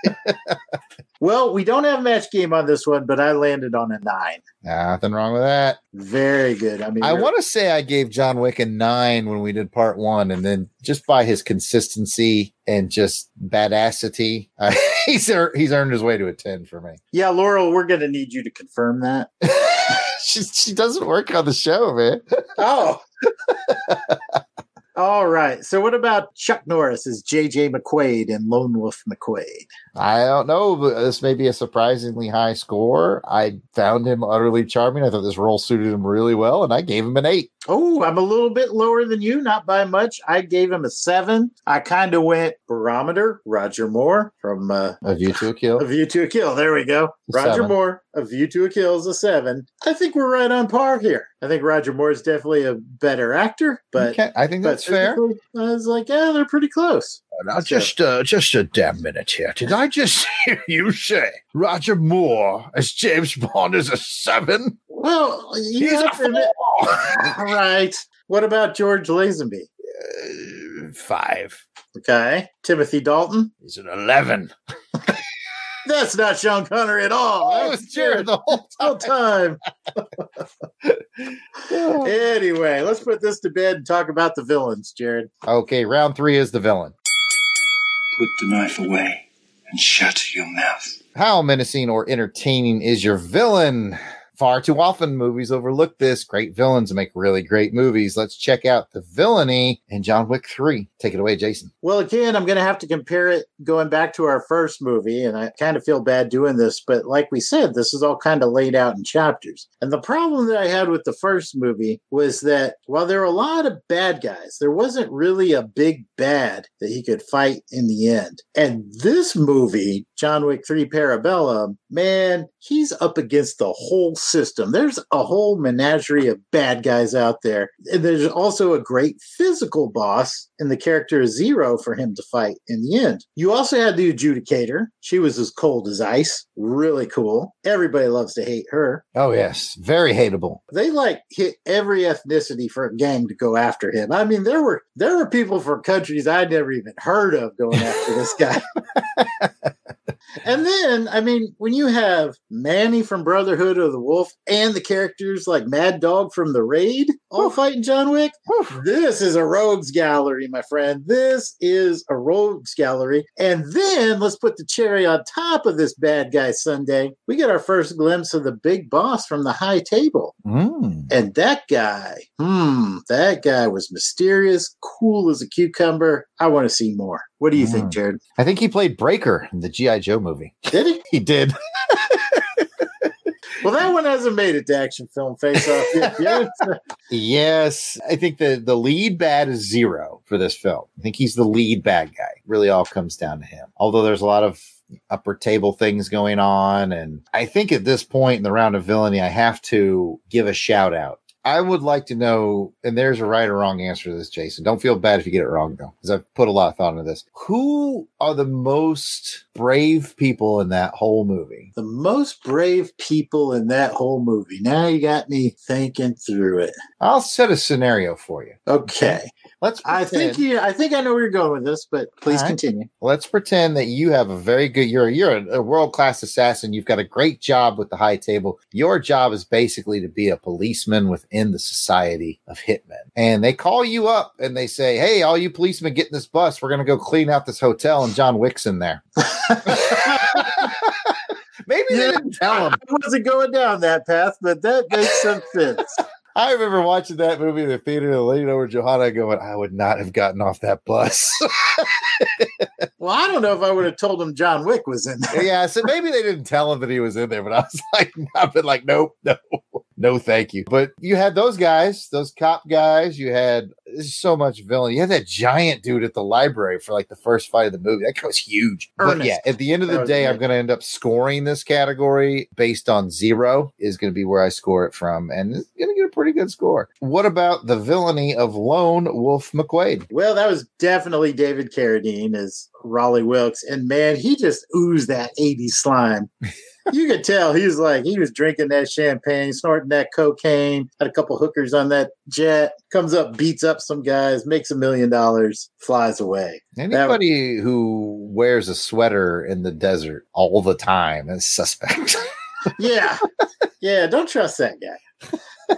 well, we don't have a match game on this one, but I landed on a nine. Nothing wrong with that. Very good. I mean, I want to say I gave John Wick a nine when we did part one, and then just by his consistency and just badassity, uh, he's ear- he's earned his way to a ten for me. yeah, Laurel, we're going to need you to confirm that. she she doesn't work on the show, man. Oh. All right. So, what about Chuck Norris as JJ McQuade and Lone Wolf McQuade? I don't know, but this may be a surprisingly high score. I found him utterly charming. I thought this role suited him really well, and I gave him an eight. Oh, I'm a little bit lower than you, not by much. I gave him a seven. I kind of went barometer, Roger Moore from uh, A View to a Kill. A View to a Kill. There we go. Roger Seven. Moore, A View to a Kill is a seven. I think we're right on par here. I think Roger Moore is definitely a better actor, but Okay, I think that's fair. I was like, yeah, they're pretty close. Now, just uh, just a damn minute here. Did I just hear you say Roger Moore as James Bond is a seven? Well, you He's a admit- All right. What about George Lazenby? Uh, five. Okay. Timothy Dalton? He's an eleven. That's not Sean Connery at all. Oh, That's it's Jared the whole whole time. anyway, let's put this to bed and talk about the villains, Jared. Okay, round three is the villain. Put the knife away and shut your mouth. How menacing or entertaining is your villain? Far too often movies overlook this. Great villains make really great movies. Let's check out the villainy in John Wick 3. Take it away, Jason. Well, again, I'm going to have to compare it going back to our first movie, and I kind of feel bad doing this, but like we said, this is all kind of laid out in chapters. And the problem that I had with the first movie was that while there were a lot of bad guys, there wasn't really a big bad that he could fight in the end. And this movie, John Wick 3 Parabellum, man, he's up against the whole system. There's a whole menagerie of bad guys out there. And there's also a great physical boss in the character of Zero for him to fight in the end. You also had the adjudicator. She was as cold as ice. Really cool. Everybody loves to hate her. Oh, yes. Very hateable. They like hit every ethnicity for a gang to go after him. I mean, there were there were people from countries I'd never even heard of going after this guy. And then, I mean, when you have Manny from Brotherhood of the Wolf and the characters like Mad Dog from The Raid all fighting John Wick, this is a rogues gallery, my friend. This is a rogues gallery. And then let's put the cherry on top of this bad guy sundae. We get our first glimpse of the big boss from the high table. Mm. And that guy, hmm, that guy was mysterious, cool as a cucumber. I want to see more. What do you think, Mm. Jared? I think he played Breaker in the G.I. Joe movie. Did he? He did. Well, that one hasn't made it to action film face off yet. Yes, I think the the lead bad is zero for this film. I think he's the lead bad guy. Really, all comes down to him. Although there's a lot of upper table things going on, and I think at this point in the round of villainy, I have to give a shout out. I would like to know, and there's a right or wrong answer to this, Jason. Don't feel bad if you get it wrong, though, because I've put a lot of thought into this. Who are the most brave people in that whole movie? The most brave people in that whole movie. Now you got me thinking through it. I'll set a scenario for you. Okay. Let's. I think you I think I know where you're going with this, but please right. continue. Let's pretend that you have a very good. You're you're a, a world class assassin. You've got a great job with the high table. Your job is basically to be a policeman within the society of hitmen. And they call you up and they say, "Hey, all you policemen, get in this bus. We're gonna go clean out this hotel." And John Wick's in there. Maybe they didn't tell him. I wasn't going down that path, but that makes some sense. I remember watching that movie in the theater and leaning over Johanna going, I would not have gotten off that bus. Well, I don't know if I would have told him John Wick was in there. yeah, so maybe they didn't tell him that he was in there, but I was like, I've been like, nope, no, no, thank you. But you had those guys, those cop guys. You had there's so much villain. You had that giant dude at the library for like the first fight of the movie. That guy was huge. But yeah, at the end of the was day, I'm going to end up scoring this category based on zero is going to be where I score it from, and it's going to get a pretty good score. What about the villainy of Lone Wolf McQuade? Well, that was definitely David Carradine as Rawley Wilkes. And man, he just oozed that 80s slime. You could tell he was like, he was drinking that champagne, snorting that cocaine, had a couple hookers on that jet, comes up, beats up some guys, makes a million dollars, flies away. That- Anybody who wears a sweater in the desert all the time is suspect. yeah. Yeah. Don't trust that guy.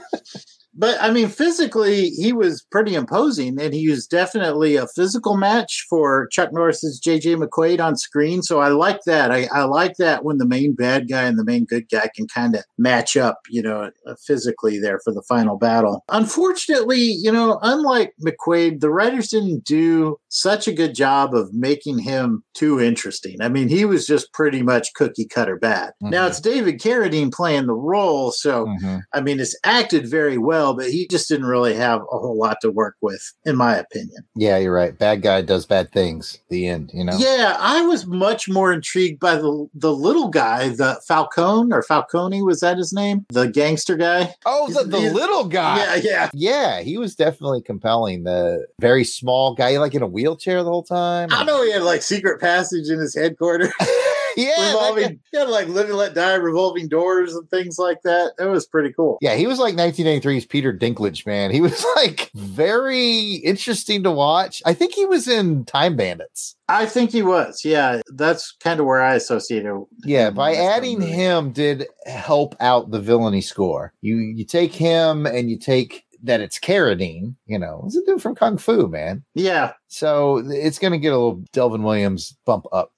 But I mean, physically, he was pretty imposing, and he was definitely a physical match for Chuck Norris's JJ McQuade on screen. So I like that. I, I like that when the main bad guy and the main good guy can kind of match up, you know, uh, physically there for the final battle. Unfortunately, you know, unlike McQuade, the writers didn't do such a good job of making him too interesting. I mean, he was just pretty much cookie cutter bad. Now Mhm. it's David Carradine playing the role, so Mhm. I mean, it's acted very well, but he just didn't really have a whole lot to work with, in my opinion. Yeah, you're right. Bad guy does bad things. The end, you know? Yeah, I was much more intrigued by the the little guy, the Falcone or Falcone, was that his name? The gangster guy. Oh, the, the little guy. Yeah, yeah. Yeah, he was definitely compelling. The very small guy, like in a wheelchair the whole time. I know he had like secret passage in his headquarters. yeah, revolving, he like live and let die, revolving doors and things like that. It was pretty cool. Yeah, he was like 1983's Peter Dinklage, man. He was like very interesting to watch. I think he was in Time Bandits. I think he was. Yeah, that's kind of where I associated. him Yeah, by adding movie. him did help out the villainy score. You you take him and you take that it's Carradine, you know, it's a dude from Kung Fu, man. Yeah, So it's going to get a little Delvin Williams bump up.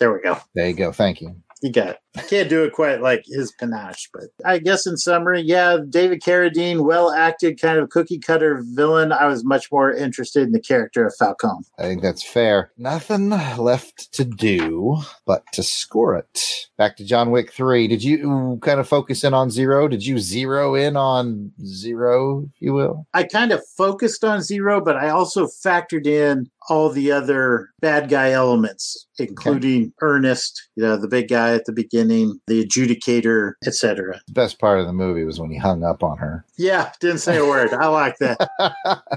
There we go. There you go. Thank you. You got it. I can't do it quite like his panache, but I guess in summary, yeah, David Carradine, well acted, kind of cookie cutter villain. I was much more interested in the character of Falcone. I think that's fair. Nothing left to do but to score it. Back to John Wick 3. Did you kind of focus in on zero? Did you zero in on zero, if you will? I kind of focused on zero, but I also factored in all the other bad guy elements, including Ernest, you know, the big guy at the beginning, the adjudicator, etc. The best part of the movie was when he hung up on her. Yeah, didn't say a word. I like that.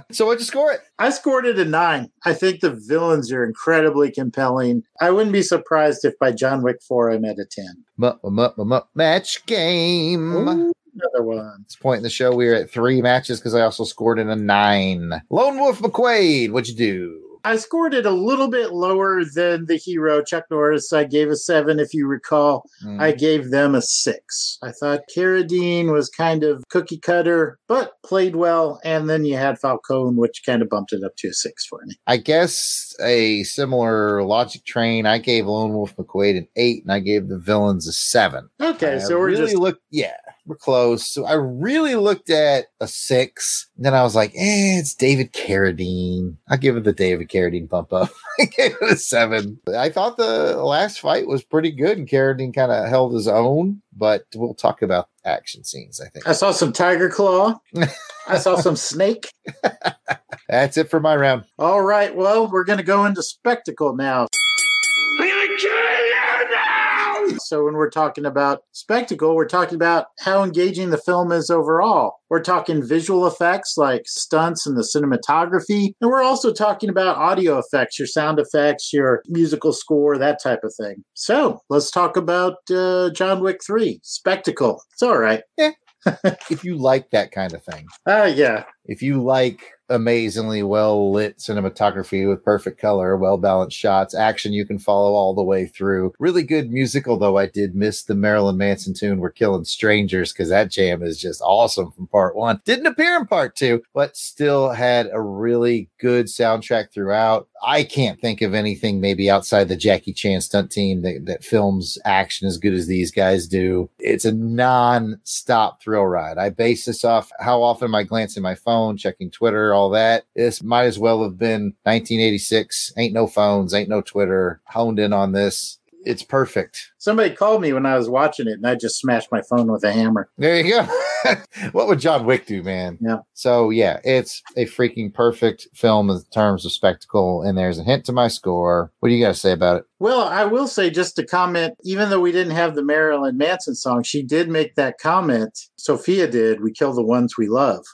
so what'd you score it? I scored it a nine. I think the villains are incredibly compelling. I wouldn't be surprised if by John Wick 4 I'm at a 10. M- m- m- m- match game. Ooh, another one. this point in the show, we are at three matches because I also scored in a nine. Lone Wolf McQuade, what'd you do? I scored it a little bit lower than the hero, Chuck Norris. I gave a seven, if you recall. Mm. I gave them a six. I thought Carradine was kind of cookie cutter, but played well. And then you had Falcone, which kind of bumped it up to a six for me. I guess a similar logic train. I gave Lone Wolf McQuade an eight, and I gave the villains a seven. Okay, I so we're really just look. Yeah, we're close. So I really looked at a six. Then I was like, eh, it's David Carradine. I'll give it the David Carradine bump up. I gave it a seven. I thought the last fight was pretty good, and Carradine kind of held his own. But we'll talk about action scenes. I think I saw some Tiger Claw. I saw some Snake. that's it for my round. All right, well, we're going to go into spectacle now. So when we're talking about spectacle, we're talking about how engaging the film is overall. We're talking visual effects like stunts and the cinematography, and we're also talking about audio effects, your sound effects, your musical score, that type of thing. So let's talk about uh, John Wick 3, Spectacle. It's all right. if you like that kind of thing, Ah, yeah. If you like amazingly well lit cinematography with perfect color, well balanced shots, action you can follow all the way through. Really good musical, though. I did miss the Marilyn Manson tune, We're Killing Strangers, because that jam is just awesome from part one. Didn't appear in part two, but still had a really good soundtrack throughout. I can't think of anything maybe outside the Jackie Chan stunt team that, that films action as good as these guys do. It's a non stop thrill ride. I base this off how often am I glancing my phone, checking Twitter, all that. This might as well have been 1986. Ain't no phones, ain't no Twitter. Honed in on this. It's perfect. Somebody called me when I was watching it, and I just smashed my phone with a hammer. There you go. what would John Wick do, man? Yeah. So yeah, it's a freaking perfect film in terms of spectacle. And there's a hint to my score. What do you got to say about it? Well, I will say just to comment, even though we didn't have the Marilyn Manson song, she did make that comment. Sofia did. We kill the ones we love.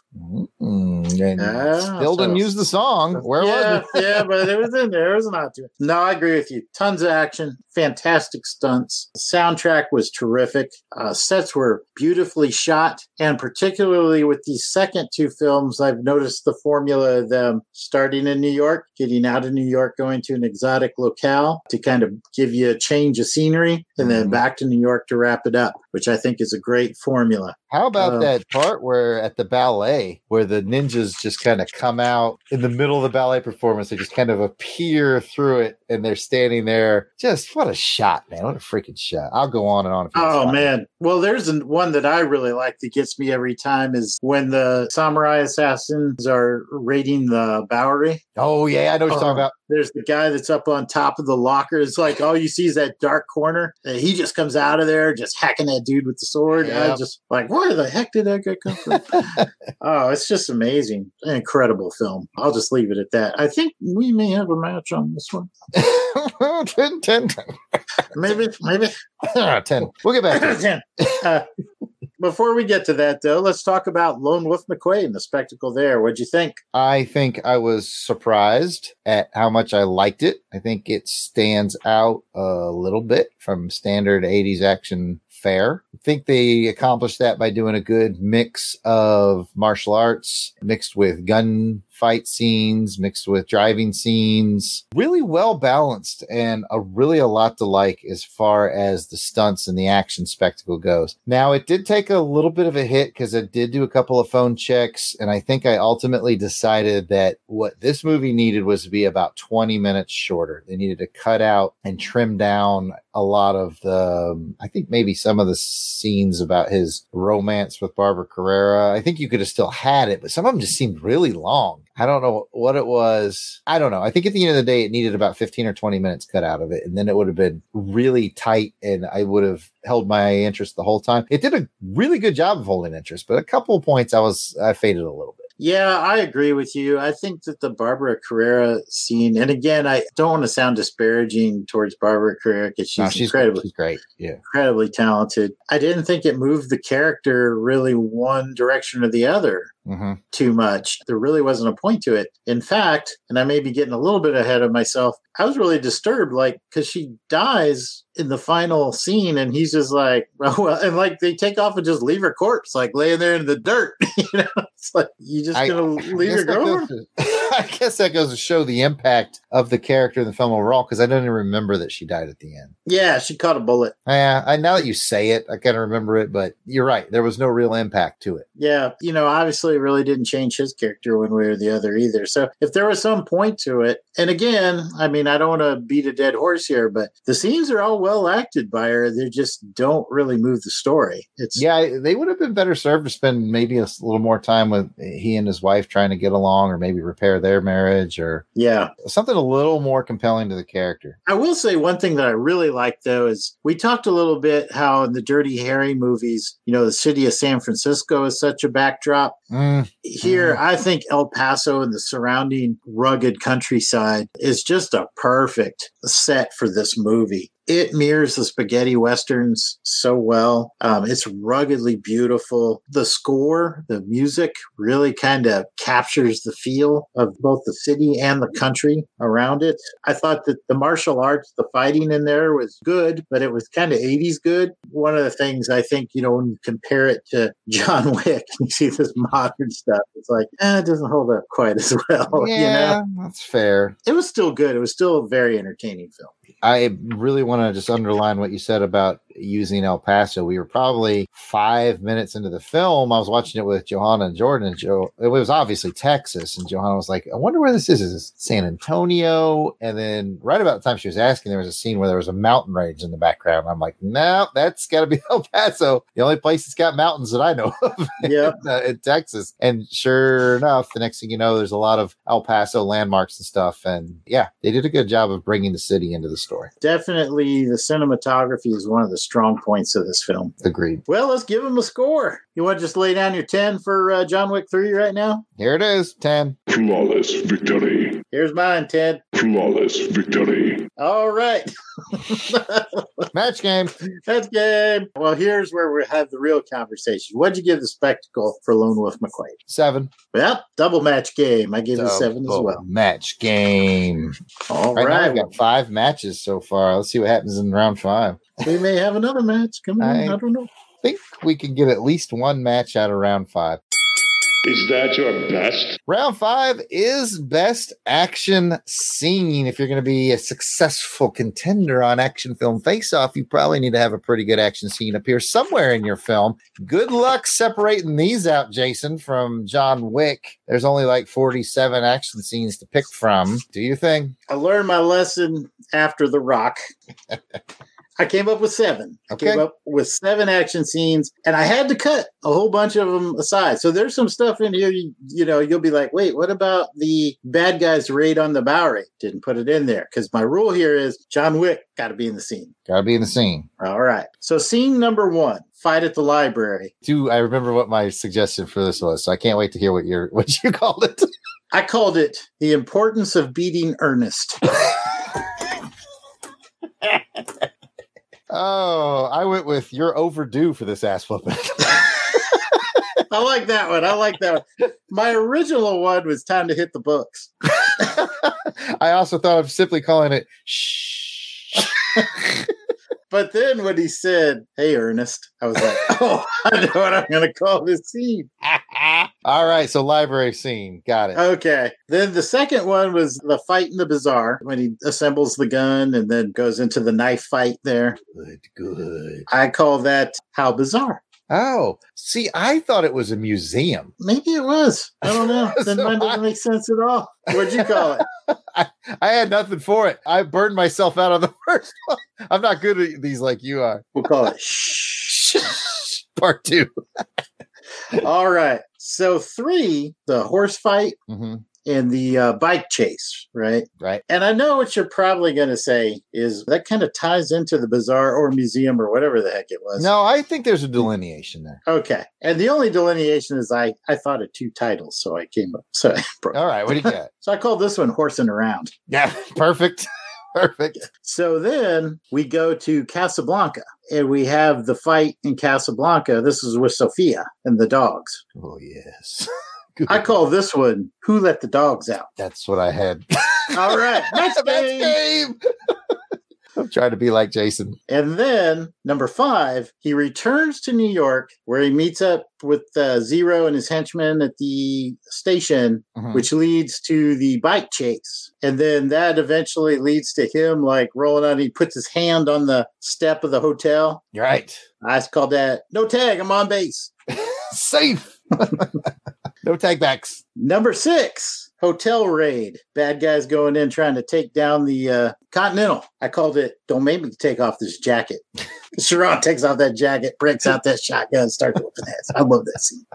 Mm, and still didn't so- use the song. Where yeah, was it? yeah, but it was in there. It was not. No, I agree with you. Tons of action, fantastic stunts. Soundtrack was terrific. Uh, sets were beautifully shot, and particularly with these second two films, I've noticed the formula of them starting in New York, getting out of New York, going to an exotic locale to kind of give you a change of scenery, and then Mhm. back to New York to wrap it up, which I think is a great formula. How about Uh, that part where at the ballet, where the ninjas just kind of come out in the middle of the ballet performance, they just kind of appear through it and they're standing there. Just what a shot, man. What a freaking shot. I'll go on and on. If Oh man. Well, there's an, one that I really like that gets me every time is when the samurai assassins are raiding the Bowery. Oh, yeah. I know what you're Oh, talking uh, about. There's the guy that's up on top of the locker. It's like all you see is that dark corner. And he just comes out of there, just hacking that dude with the sword. I Yep. was just like, where the heck did that guy come from? oh, it's just amazing. An incredible film. I'll just leave it at that. I think we may have a match on this one. 10, 10, 10. Maybe, maybe. 10. We'll get back to it. Ten. Uh, before we get to that, though, let's talk about Lone Wolf McQuade and the spectacle there. What'd you think? I think I was surprised at how much I liked it. I think it stands out a little bit from standard 80s action fare. I think they accomplished that by doing a good mix of martial arts mixed with gun fight scenes, mixed with driving scenes. Really well balanced and a really a lot to like as far as the stunts and the action spectacle goes. Now it did take a little bit of a hit because I did do a couple of phone checks and I think I ultimately decided that what this movie needed was to be about 20 minutes shorter. They needed to cut out and trim down a lot of the, um, I think maybe some of the scenes about his romance with Barbara Carrera. I think you could have still had it, but some of them just seemed really long. I don't know what it was. I don't know. I think at the end of the day, it needed about 15 or 20 minutes cut out of it. And then it would have been really tight and I would have held my interest the whole time. It did a really good job of holding interest, but a couple of points I was, I faded a little bit. Yeah, I agree with you. I think that the Barbara Carrera scene, and again, I don't want to sound disparaging towards Barbara Carrera because she's, No, she's, incredibly, she's great. Yeah. incredibly talented. I didn't think it moved the character really one direction or the other hmm too much. There really wasn't a point to it. In fact, and I may be getting a little bit ahead of myself, I was really disturbed, like, because she dies in the final scene, and he's just like, oh, well, and like they take off and just leave her corpse, like laying there in the dirt. you know, it's like, you just I- gonna leave guess your that goes to- I guess that goes to show the impact of the character in the film overall because I don't even remember that she died at the end. Yeah, she caught a bullet. Yeah, I now that you say it, I kind of remember it, but you're right. There was no real impact to it. Yeah, you know, obviously it really didn't change his character one way or the other either. So if there was some point to it, and again, I mean, I don't want to beat a dead horse here, but the scenes are all well acted by her. They just don't really move the story. It's Yeah, they would have been better served to spend maybe a little more time with he and his wife trying to get along, or maybe repair their marriage, or yeah. something a little more compelling to the character. I will say one thing that I really like though is we talked a little bit how in the Dirty Harry movies, you know, the city of San Francisco is such a backdrop. Mm. Mm, Here, I think El Paso and the surrounding rugged countryside is just a perfect set for this movie. It mirrors the spaghetti westerns so well. Um, it's ruggedly beautiful. The score, the music really kind of captures the feel of both the city and the country around it. I thought that the martial arts, the fighting in there was good, but it was kind of 80s good. One of the things I think, you know, when you compare it to John Wick, you see this modern stuff. It's like, eh, it doesn't hold up quite as well. yeah, You know, that's fair. it was still good. It was still a very entertaining film. I really want to just underline what you said about using El Paso. We were probably five minutes into the film. I was watching it with Johanna and Jordan, and Joe. It was obviously Texas, and Johanna was like, "I wonder where this is. Is this San Antonio?" And then right about the time she was asking, there was a scene where there was a mountain range in the background. I'm like, "No, that's got to be El Paso, the only place that's got mountains that I know of." Yeah. uh, in Texas. And sure enough, the next thing you know, there's a lot of El Paso landmarks and stuff. And yeah, they did a good job of bringing the city into the story. Definitely, the cinematography is one of the strong points of this film. Agreed. Well, let's give him a score. You want to just lay down your 10 for uh, John Wick 3 right now? Here it is 10. Flawless victory. Here's mine, Ted. Flawless victory. All right. Match game. Match game. Well, here's where we have the real conversation. What'd you give the spectacle for Lone Wolf McQuade? Seven. Well, double match game. I gave it a seven as well. Match game. All right. right. now, we've got five matches so far. Let's see what happens in round five. We may have another match. Come on. I, I- don't know. I think we can get at least one match out of round five. Is that your best? Round five is best action scene. If you're going to be a successful contender on action film face off, you probably need to have a pretty good action scene appear somewhere in your film. Good luck separating these out, Jason, from John Wick. There's only like 47 action scenes to pick from. Do you think? I learned my lesson after The Rock. I came up with seven. I came Okay. up with seven action scenes, and I had to cut a whole bunch of them aside. So there's some stuff in here. You, you know, you'll be like, "Wait, what about the bad guys raid on the Bowery?" Didn't put it in there because my rule here is John Wick got to be in the scene. Gotta be in the scene. All right. So scene number one: fight at the library. Do I remember what my suggestion for this was? So I can't wait to hear what your what you called it. I called it the importance of beating Ernest. Oh, I went with you're overdue for this ass whooping. I like that one. I like that one. My original one was time to hit the books. I also thought of simply calling it shh. But then when he said, Hey, Ernest, I was like, Oh, I know what I'm going to call this scene. All right, so library scene. Got it. Okay. Then the second one was the fight in the bazaar when he assembles the gun and then goes into the knife fight there. Good, good. I call that How Bizarre. Oh, see, I thought it was a museum. Maybe it was. I don't know. Then So mine doesn't I- make sense at all. What'd you call it? I, I had nothing for it. I burned myself out on the first one. I'm not good at these like you are. We'll call it shh. Part two. All right. So three, the horse fight hmm and the uh, bike chase, right? Right. And I know what you're probably going to say is that kind of ties into the bazaar or museum or whatever the heck it was. No, I think there's a delineation there. Okay. And the only delineation is I I thought of two titles, so I came up. So. All right, what do you got? So I called this one Horsing Around. yeah, perfect. Perfect. So then we go to Casablanca and we have the fight in Casablanca. This is with Sofia and the dogs. Oh, yes. I call this one Who Let the Dogs Out? That's what I had. All right. Next game. game. I'm trying to be like Jason. And then number five, he returns to New York where he meets up with uh, Zero and his henchmen at the station, Mhm. which leads to the bike chase. And then that eventually leads to him like rolling out. He puts his hand on the step of the hotel. You're right. I called that no tag. I'm on base. Safe. no tag backs. Number six, hotel raid. Bad guys going in trying to take down the uh, Continental. I called it. Don't make me take off this jacket. Charon takes off that jacket, breaks out that shotgun, starts whooping ass. I love that scene.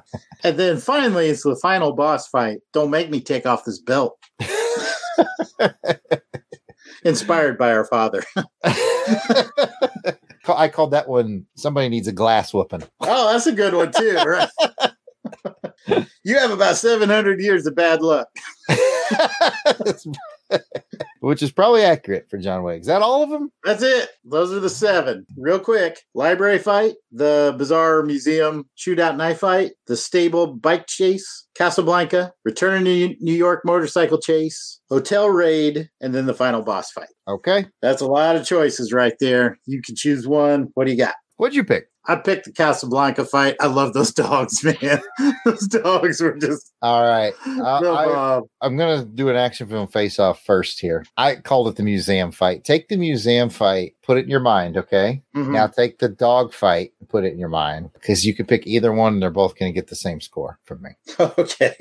And then finally, it's the final boss fight. Don't make me take off this belt. Inspired by our father. I called that one somebody needs a glass whooping. Oh, that's a good one too, right? you have about 700 years of bad luck. Which is probably accurate for John Wick. Is that all of them? That's it. Those are the seven. Real quick library fight, the bizarre museum shootout knife fight, the stable bike chase, Casablanca, return to New York motorcycle chase, hotel raid, and then the final boss fight. Okay. That's a lot of choices right there. You can choose one. What do you got? What'd you pick? I picked the Casablanca fight. I love those dogs, man. those dogs were just All right. Uh, I, I'm going to do an action film face off first here. I called it the museum fight. Take the museum fight, put it in your mind, okay? Mhm. Now take the dog fight and put it in your mind because you can pick either one and they're both going to get the same score from me. okay.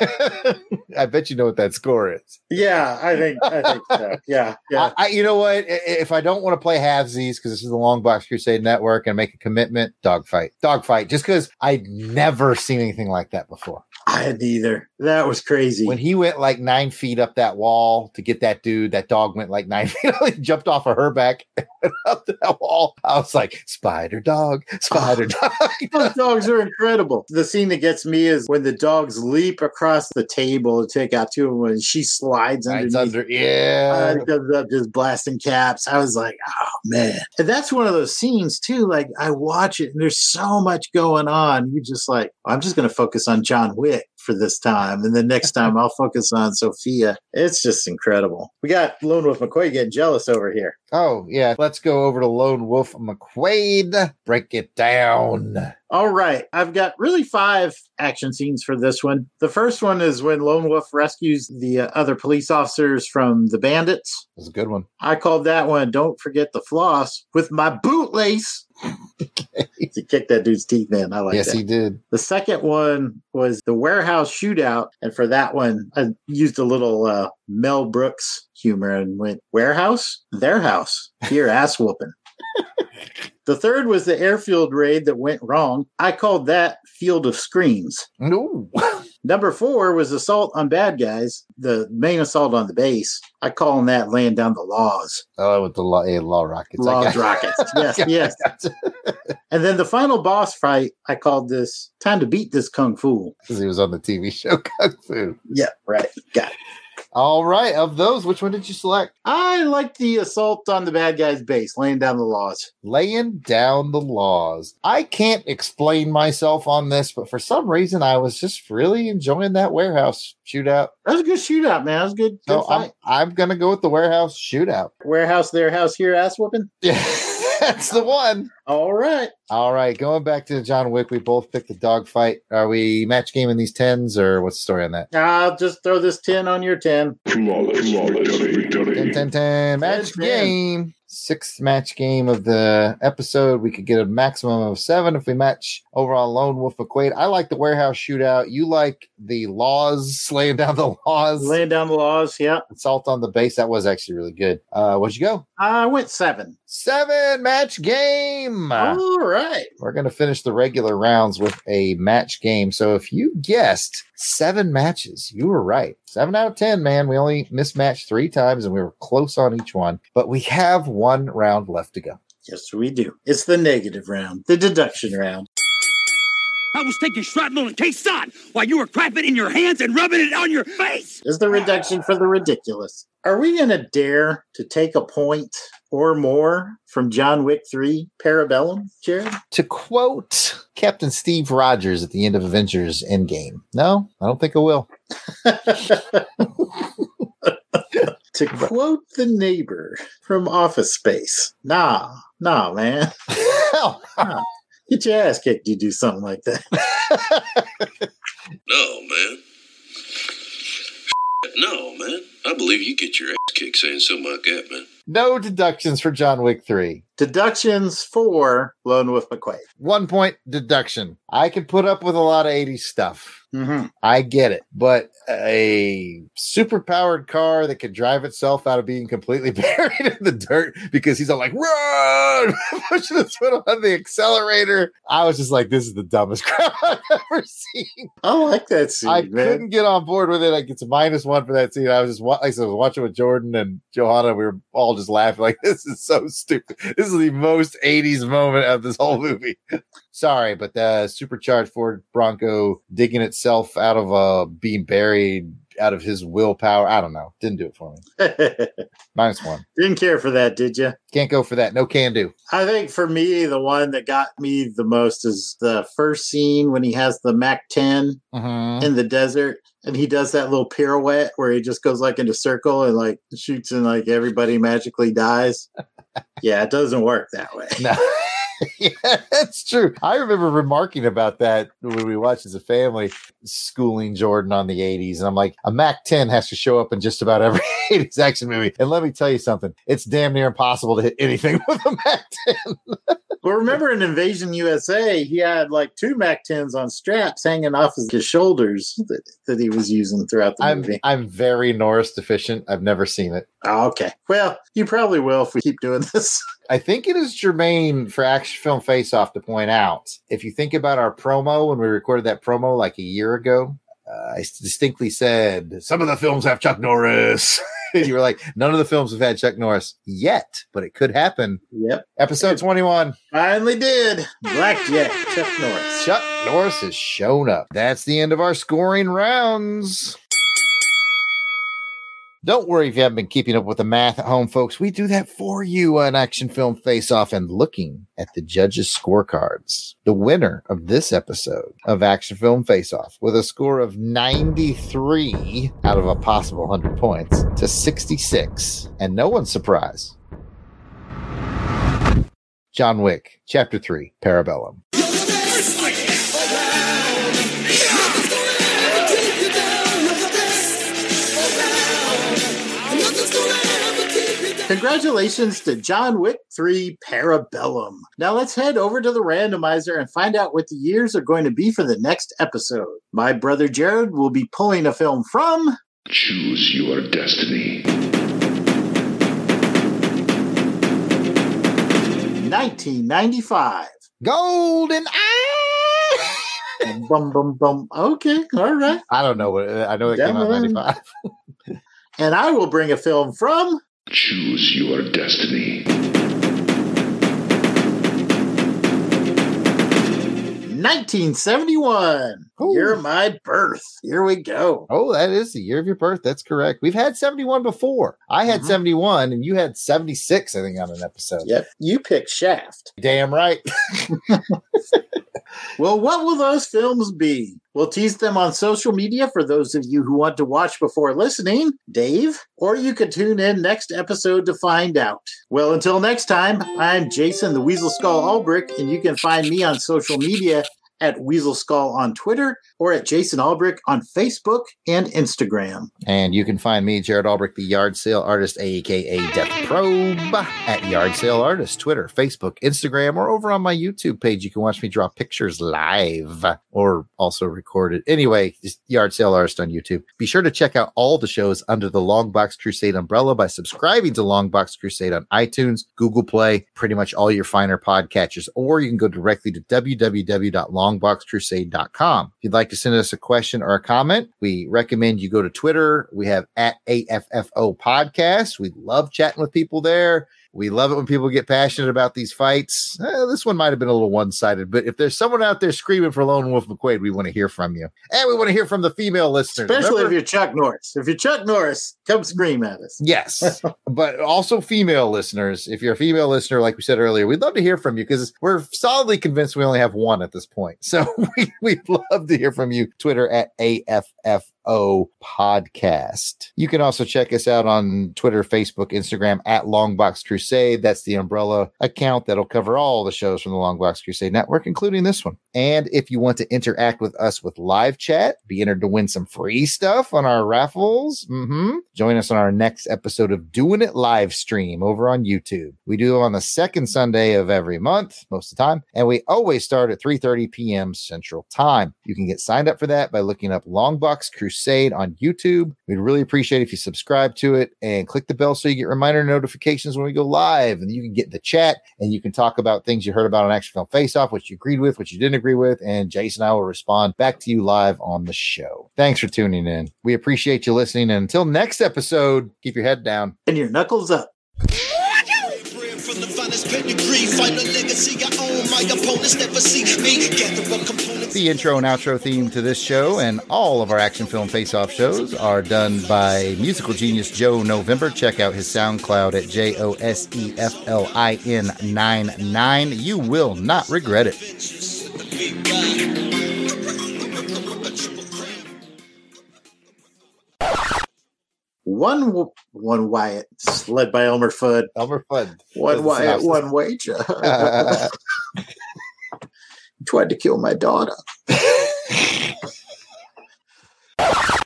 I bet you know what that score is. Yeah, I think I think so. Yeah, yeah. I, I, you know what? If I don't want to play halvesies because this is the Long Box Crusade Network and make a commitment, dogfight, dogfight. Just because I'd never seen anything like that before. I hadn't either. That was crazy. When he went like nine feet up that wall to get that dude, that dog went like nine feet. he jumped off of her back up to that wall. I was like, spider dog, spider dog. Those dogs are incredible. The scene that gets me is when the dogs leap across the table to take out two of them, and she slides Slides underneath. under, yeah. Uh, comes up just blasting caps. I was like, oh man. And that's one of those scenes too. Like I watch it and there's so much going on. You just like, I'm just gonna focus on John Wick for this time. And then next time I'll focus on Sofia. It's just incredible. We got Lone Wolf McCoy getting jealous over here. Oh, yeah. Let's go over to Lone Wolf McQuade. Break it down. All right. I've got really five action scenes for this one. The first one is when Lone Wolf rescues the uh, other police officers from the bandits. That's a good one. I called that one Don't Forget the Floss with my bootlace. he kicked that dude's teeth in. I like that. yes, that. he did. The second one was the warehouse shootout. And for that one, I used a little uh, Mel Brooks humor and went, Warehouse? Their house. Here, ass whooping. The third was the airfield raid that went wrong. I called that Field of Screens. No. Number four was assault on bad guys, the main assault on the base. I calling that laying down the laws. Oh, with the law, yeah, law rockets. I Laws rockets. Yes, yes. And then the final boss fight, I called this time to beat this kung fu. Because he was on the TV show Kung Fu. Yeah, right. Got it. All right. Of those, which one did you select? I like the assault on the bad guy's base, laying down the laws. Laying down the laws. I can't explain myself on this, but for some reason, I was just really enjoying that warehouse shootout. That was a good shootout, man. That was a good, good So I'm. I'm going to go with the warehouse shootout. Warehouse, their house here, ass whooping. Yeah, that's the one. All right. All right. Going back to John Wick, we both picked the dog fight. Are we match game in these tens, or what's the story on that? I'll just throw this 10 on your 10. Flawless, flawless victory. 10 10 10 match Ten, ten. game. Sixth match game of the episode. We could get a maximum of seven if we match overall Lone Wolf McQuade. I like the warehouse shootout. You like the laws, slaying down the laws, laying down the laws. Yeah. Assault on the base. That was actually really good. Uh, what'd you go? I went seven. Seven match game. All right. We're going to finish the regular rounds with a match game. So if you guessed seven matches, you were right. Seven out of 10, man. We only mismatched three times and we were close on each one, but we have one round left to go. Yes, we do. It's the negative round, the deduction round. I was taking shrapnel and Khe Sanh while you were crapping in your hands and rubbing it on your face. Is the reduction for the ridiculous. Are we going to dare to take a point or more from John Wick 3 Parabellum, Jared? To quote Captain Steve Rogers at the end of Avengers Endgame, no, I don't think I will. to quote the neighbor from Office Space, nah, nah, man. nah. Get your ass kicked, you do something like that. no, man. No, man. I believe you get your ass kicked saying something like that, man. No deductions for John Wick 3. Deductions for Lone Wolf McQuade. One point deduction. I can put up with a lot of 80s stuff. Mm-hmm. I get it. But a super powered car that could drive itself out of being completely buried in the dirt because he's all like, run, pushing his foot on the accelerator. I was just like, this is the dumbest crap I've ever seen. I like that scene. I man. couldn't get on board with it. Like, it's a minus one for that scene. I was just, like I said, I was watching with Jordan and Johanna. We were all just laughing, like, this is so stupid. This is the most 80s moment of this whole movie. Sorry, but the supercharged Ford Bronco digging itself out of uh, being buried out of his willpower. I don't know. Didn't do it for me. Minus one. Didn't care for that, did you? Can't go for that. No can do. I think for me, the one that got me the most is the first scene when he has the Mac 10 Mhm. in the desert and he does that little pirouette where he just goes like in a circle and like shoots and like everybody magically dies. yeah, it doesn't work that way. No. yeah, that's true. I remember remarking about that when we watched as a family, schooling Jordan on the 80s. And I'm like, a Mac 10 has to show up in just about every 80s action movie. And let me tell you something, it's damn near impossible to hit anything with a Mac 10. Well, remember in Invasion USA, he had like two Mac 10s on straps hanging off of his shoulders that, that he was using throughout the I'm, movie. I'm very Norris deficient. I've never seen it. Oh, okay. Well, you probably will if we keep doing this. I think it is germane for Action Film Face Off to point out if you think about our promo when we recorded that promo like a year ago, uh, I distinctly said some of the films have Chuck Norris. you were like, none of the films have had Chuck Norris yet, but it could happen. Yep. Episode 21. Finally did. Blackjack, Chuck Norris. Chuck Norris has shown up. That's the end of our scoring rounds. Don't worry if you haven't been keeping up with the math at home, folks. We do that for you on Action Film Face Off and looking at the judges' scorecards. The winner of this episode of Action Film Face Off with a score of 93 out of a possible 100 points to 66. And no one's surprised. John Wick, Chapter 3, Parabellum. Congratulations to John Wick 3 Parabellum. Now let's head over to the randomizer and find out what the years are going to be for the next episode. My brother Jared will be pulling a film from Choose your destiny. 1995. GoldenEye! bum bum bum. Okay, all right. I don't know what I know it came out in 95. And I will bring a film from Choose your destiny. 1971. Year of my birth. Here we go. Oh, that is the year of your birth. That's correct. We've had 71 before. I had mm-hmm. 71 and you had 76, I think, on an episode. Yep. You picked Shaft. Damn right. Well, what will those films be? We'll tease them on social media for those of you who want to watch before listening, Dave, or you could tune in next episode to find out. Well, until next time, I'm Jason the Weasel Skull Ulbrich, and you can find me on social media at Weasel Skull on Twitter or at Jason Albrick on Facebook and Instagram. And you can find me, Jared Albrick, the yard sale artist, aka Death Probe, at Yard Sale Artist, Twitter, Facebook, Instagram, or over on my YouTube page. You can watch me draw pictures live or also recorded. Anyway, Yard Sale Artist on YouTube. Be sure to check out all the shows under the Longbox Crusade umbrella by subscribing to Longbox Crusade on iTunes, Google Play, pretty much all your finer podcatchers, or you can go directly to www.longboxcrusade.com. If you'd like to send us a question or a comment, we recommend you go to Twitter. We have at AFFO Podcast. We love chatting with people there. We love it when people get passionate about these fights. Eh, this one might have been a little one sided, but if there's someone out there screaming for Lone Wolf McQuade, we want to hear from you. And we want to hear from the female listeners. Especially Remember- if you're Chuck Norris. If you're Chuck Norris, come scream at us. Yes, but also female listeners. If you're a female listener, like we said earlier, we'd love to hear from you because we're solidly convinced we only have one at this point. So we, we'd love to hear from you. Twitter at AFFO podcast. You can also check us out on Twitter, Facebook, Instagram at Longbox Crusade. That's the umbrella account that'll cover all the shows from the Longbox Crusade Network, including this one. And if you want to interact with us with live chat, be entered to win some free stuff on our raffles. hmm Join us on our next episode of Doing It live stream over on YouTube. We do on the second Sunday of every month, most of the time, and we always start at 3:30 p.m. Central Time. You can get signed up for that by looking up Longbox Crusade on YouTube. We'd really appreciate if you subscribe to it and click the bell so you get reminder notifications when we go live, and you can get in the chat and you can talk about things you heard about on Action Film Face Off, what you agreed with, what you didn't agree with, and Jason and I will respond back to you live on the show. Thanks for tuning in. We appreciate you listening, and until next episode, keep your head down and your knuckles up. From the pedigree, find a legacy I own. My opponents never see me. Gather up components. The intro and outro theme to this show and all of our action film face off shows are done by musical genius Joe November. Check out his SoundCloud at J O S E F L I N 9 9. You will not regret it. One one Wyatt, led by Elmer Fudd. Elmer Fudd. One Wyatt, one wager. Tried to kill my daughter.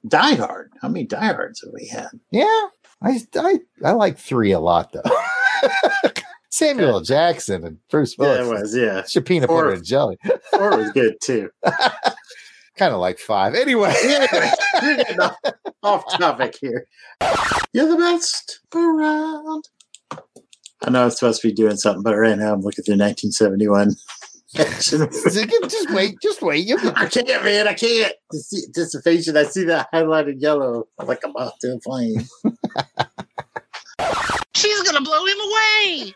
Die Hard. How many Die Hards have we had? Yeah, I, I, I like three a lot though. Samuel. Jackson and Bruce Yeah, Willis. it was. Yeah, It's your peanut Four- butter and jelly. Four was good too. kind of like five. Anyway. Getting off, off topic here. You're the best around. I know I'm supposed to be doing something, but right now I'm looking through 1971 just wait, just wait. You can... I can't, man. I can't. Dis- Dissipation. I see that highlighted yellow. I'm like I'm off to a plane. She's gonna blow him away.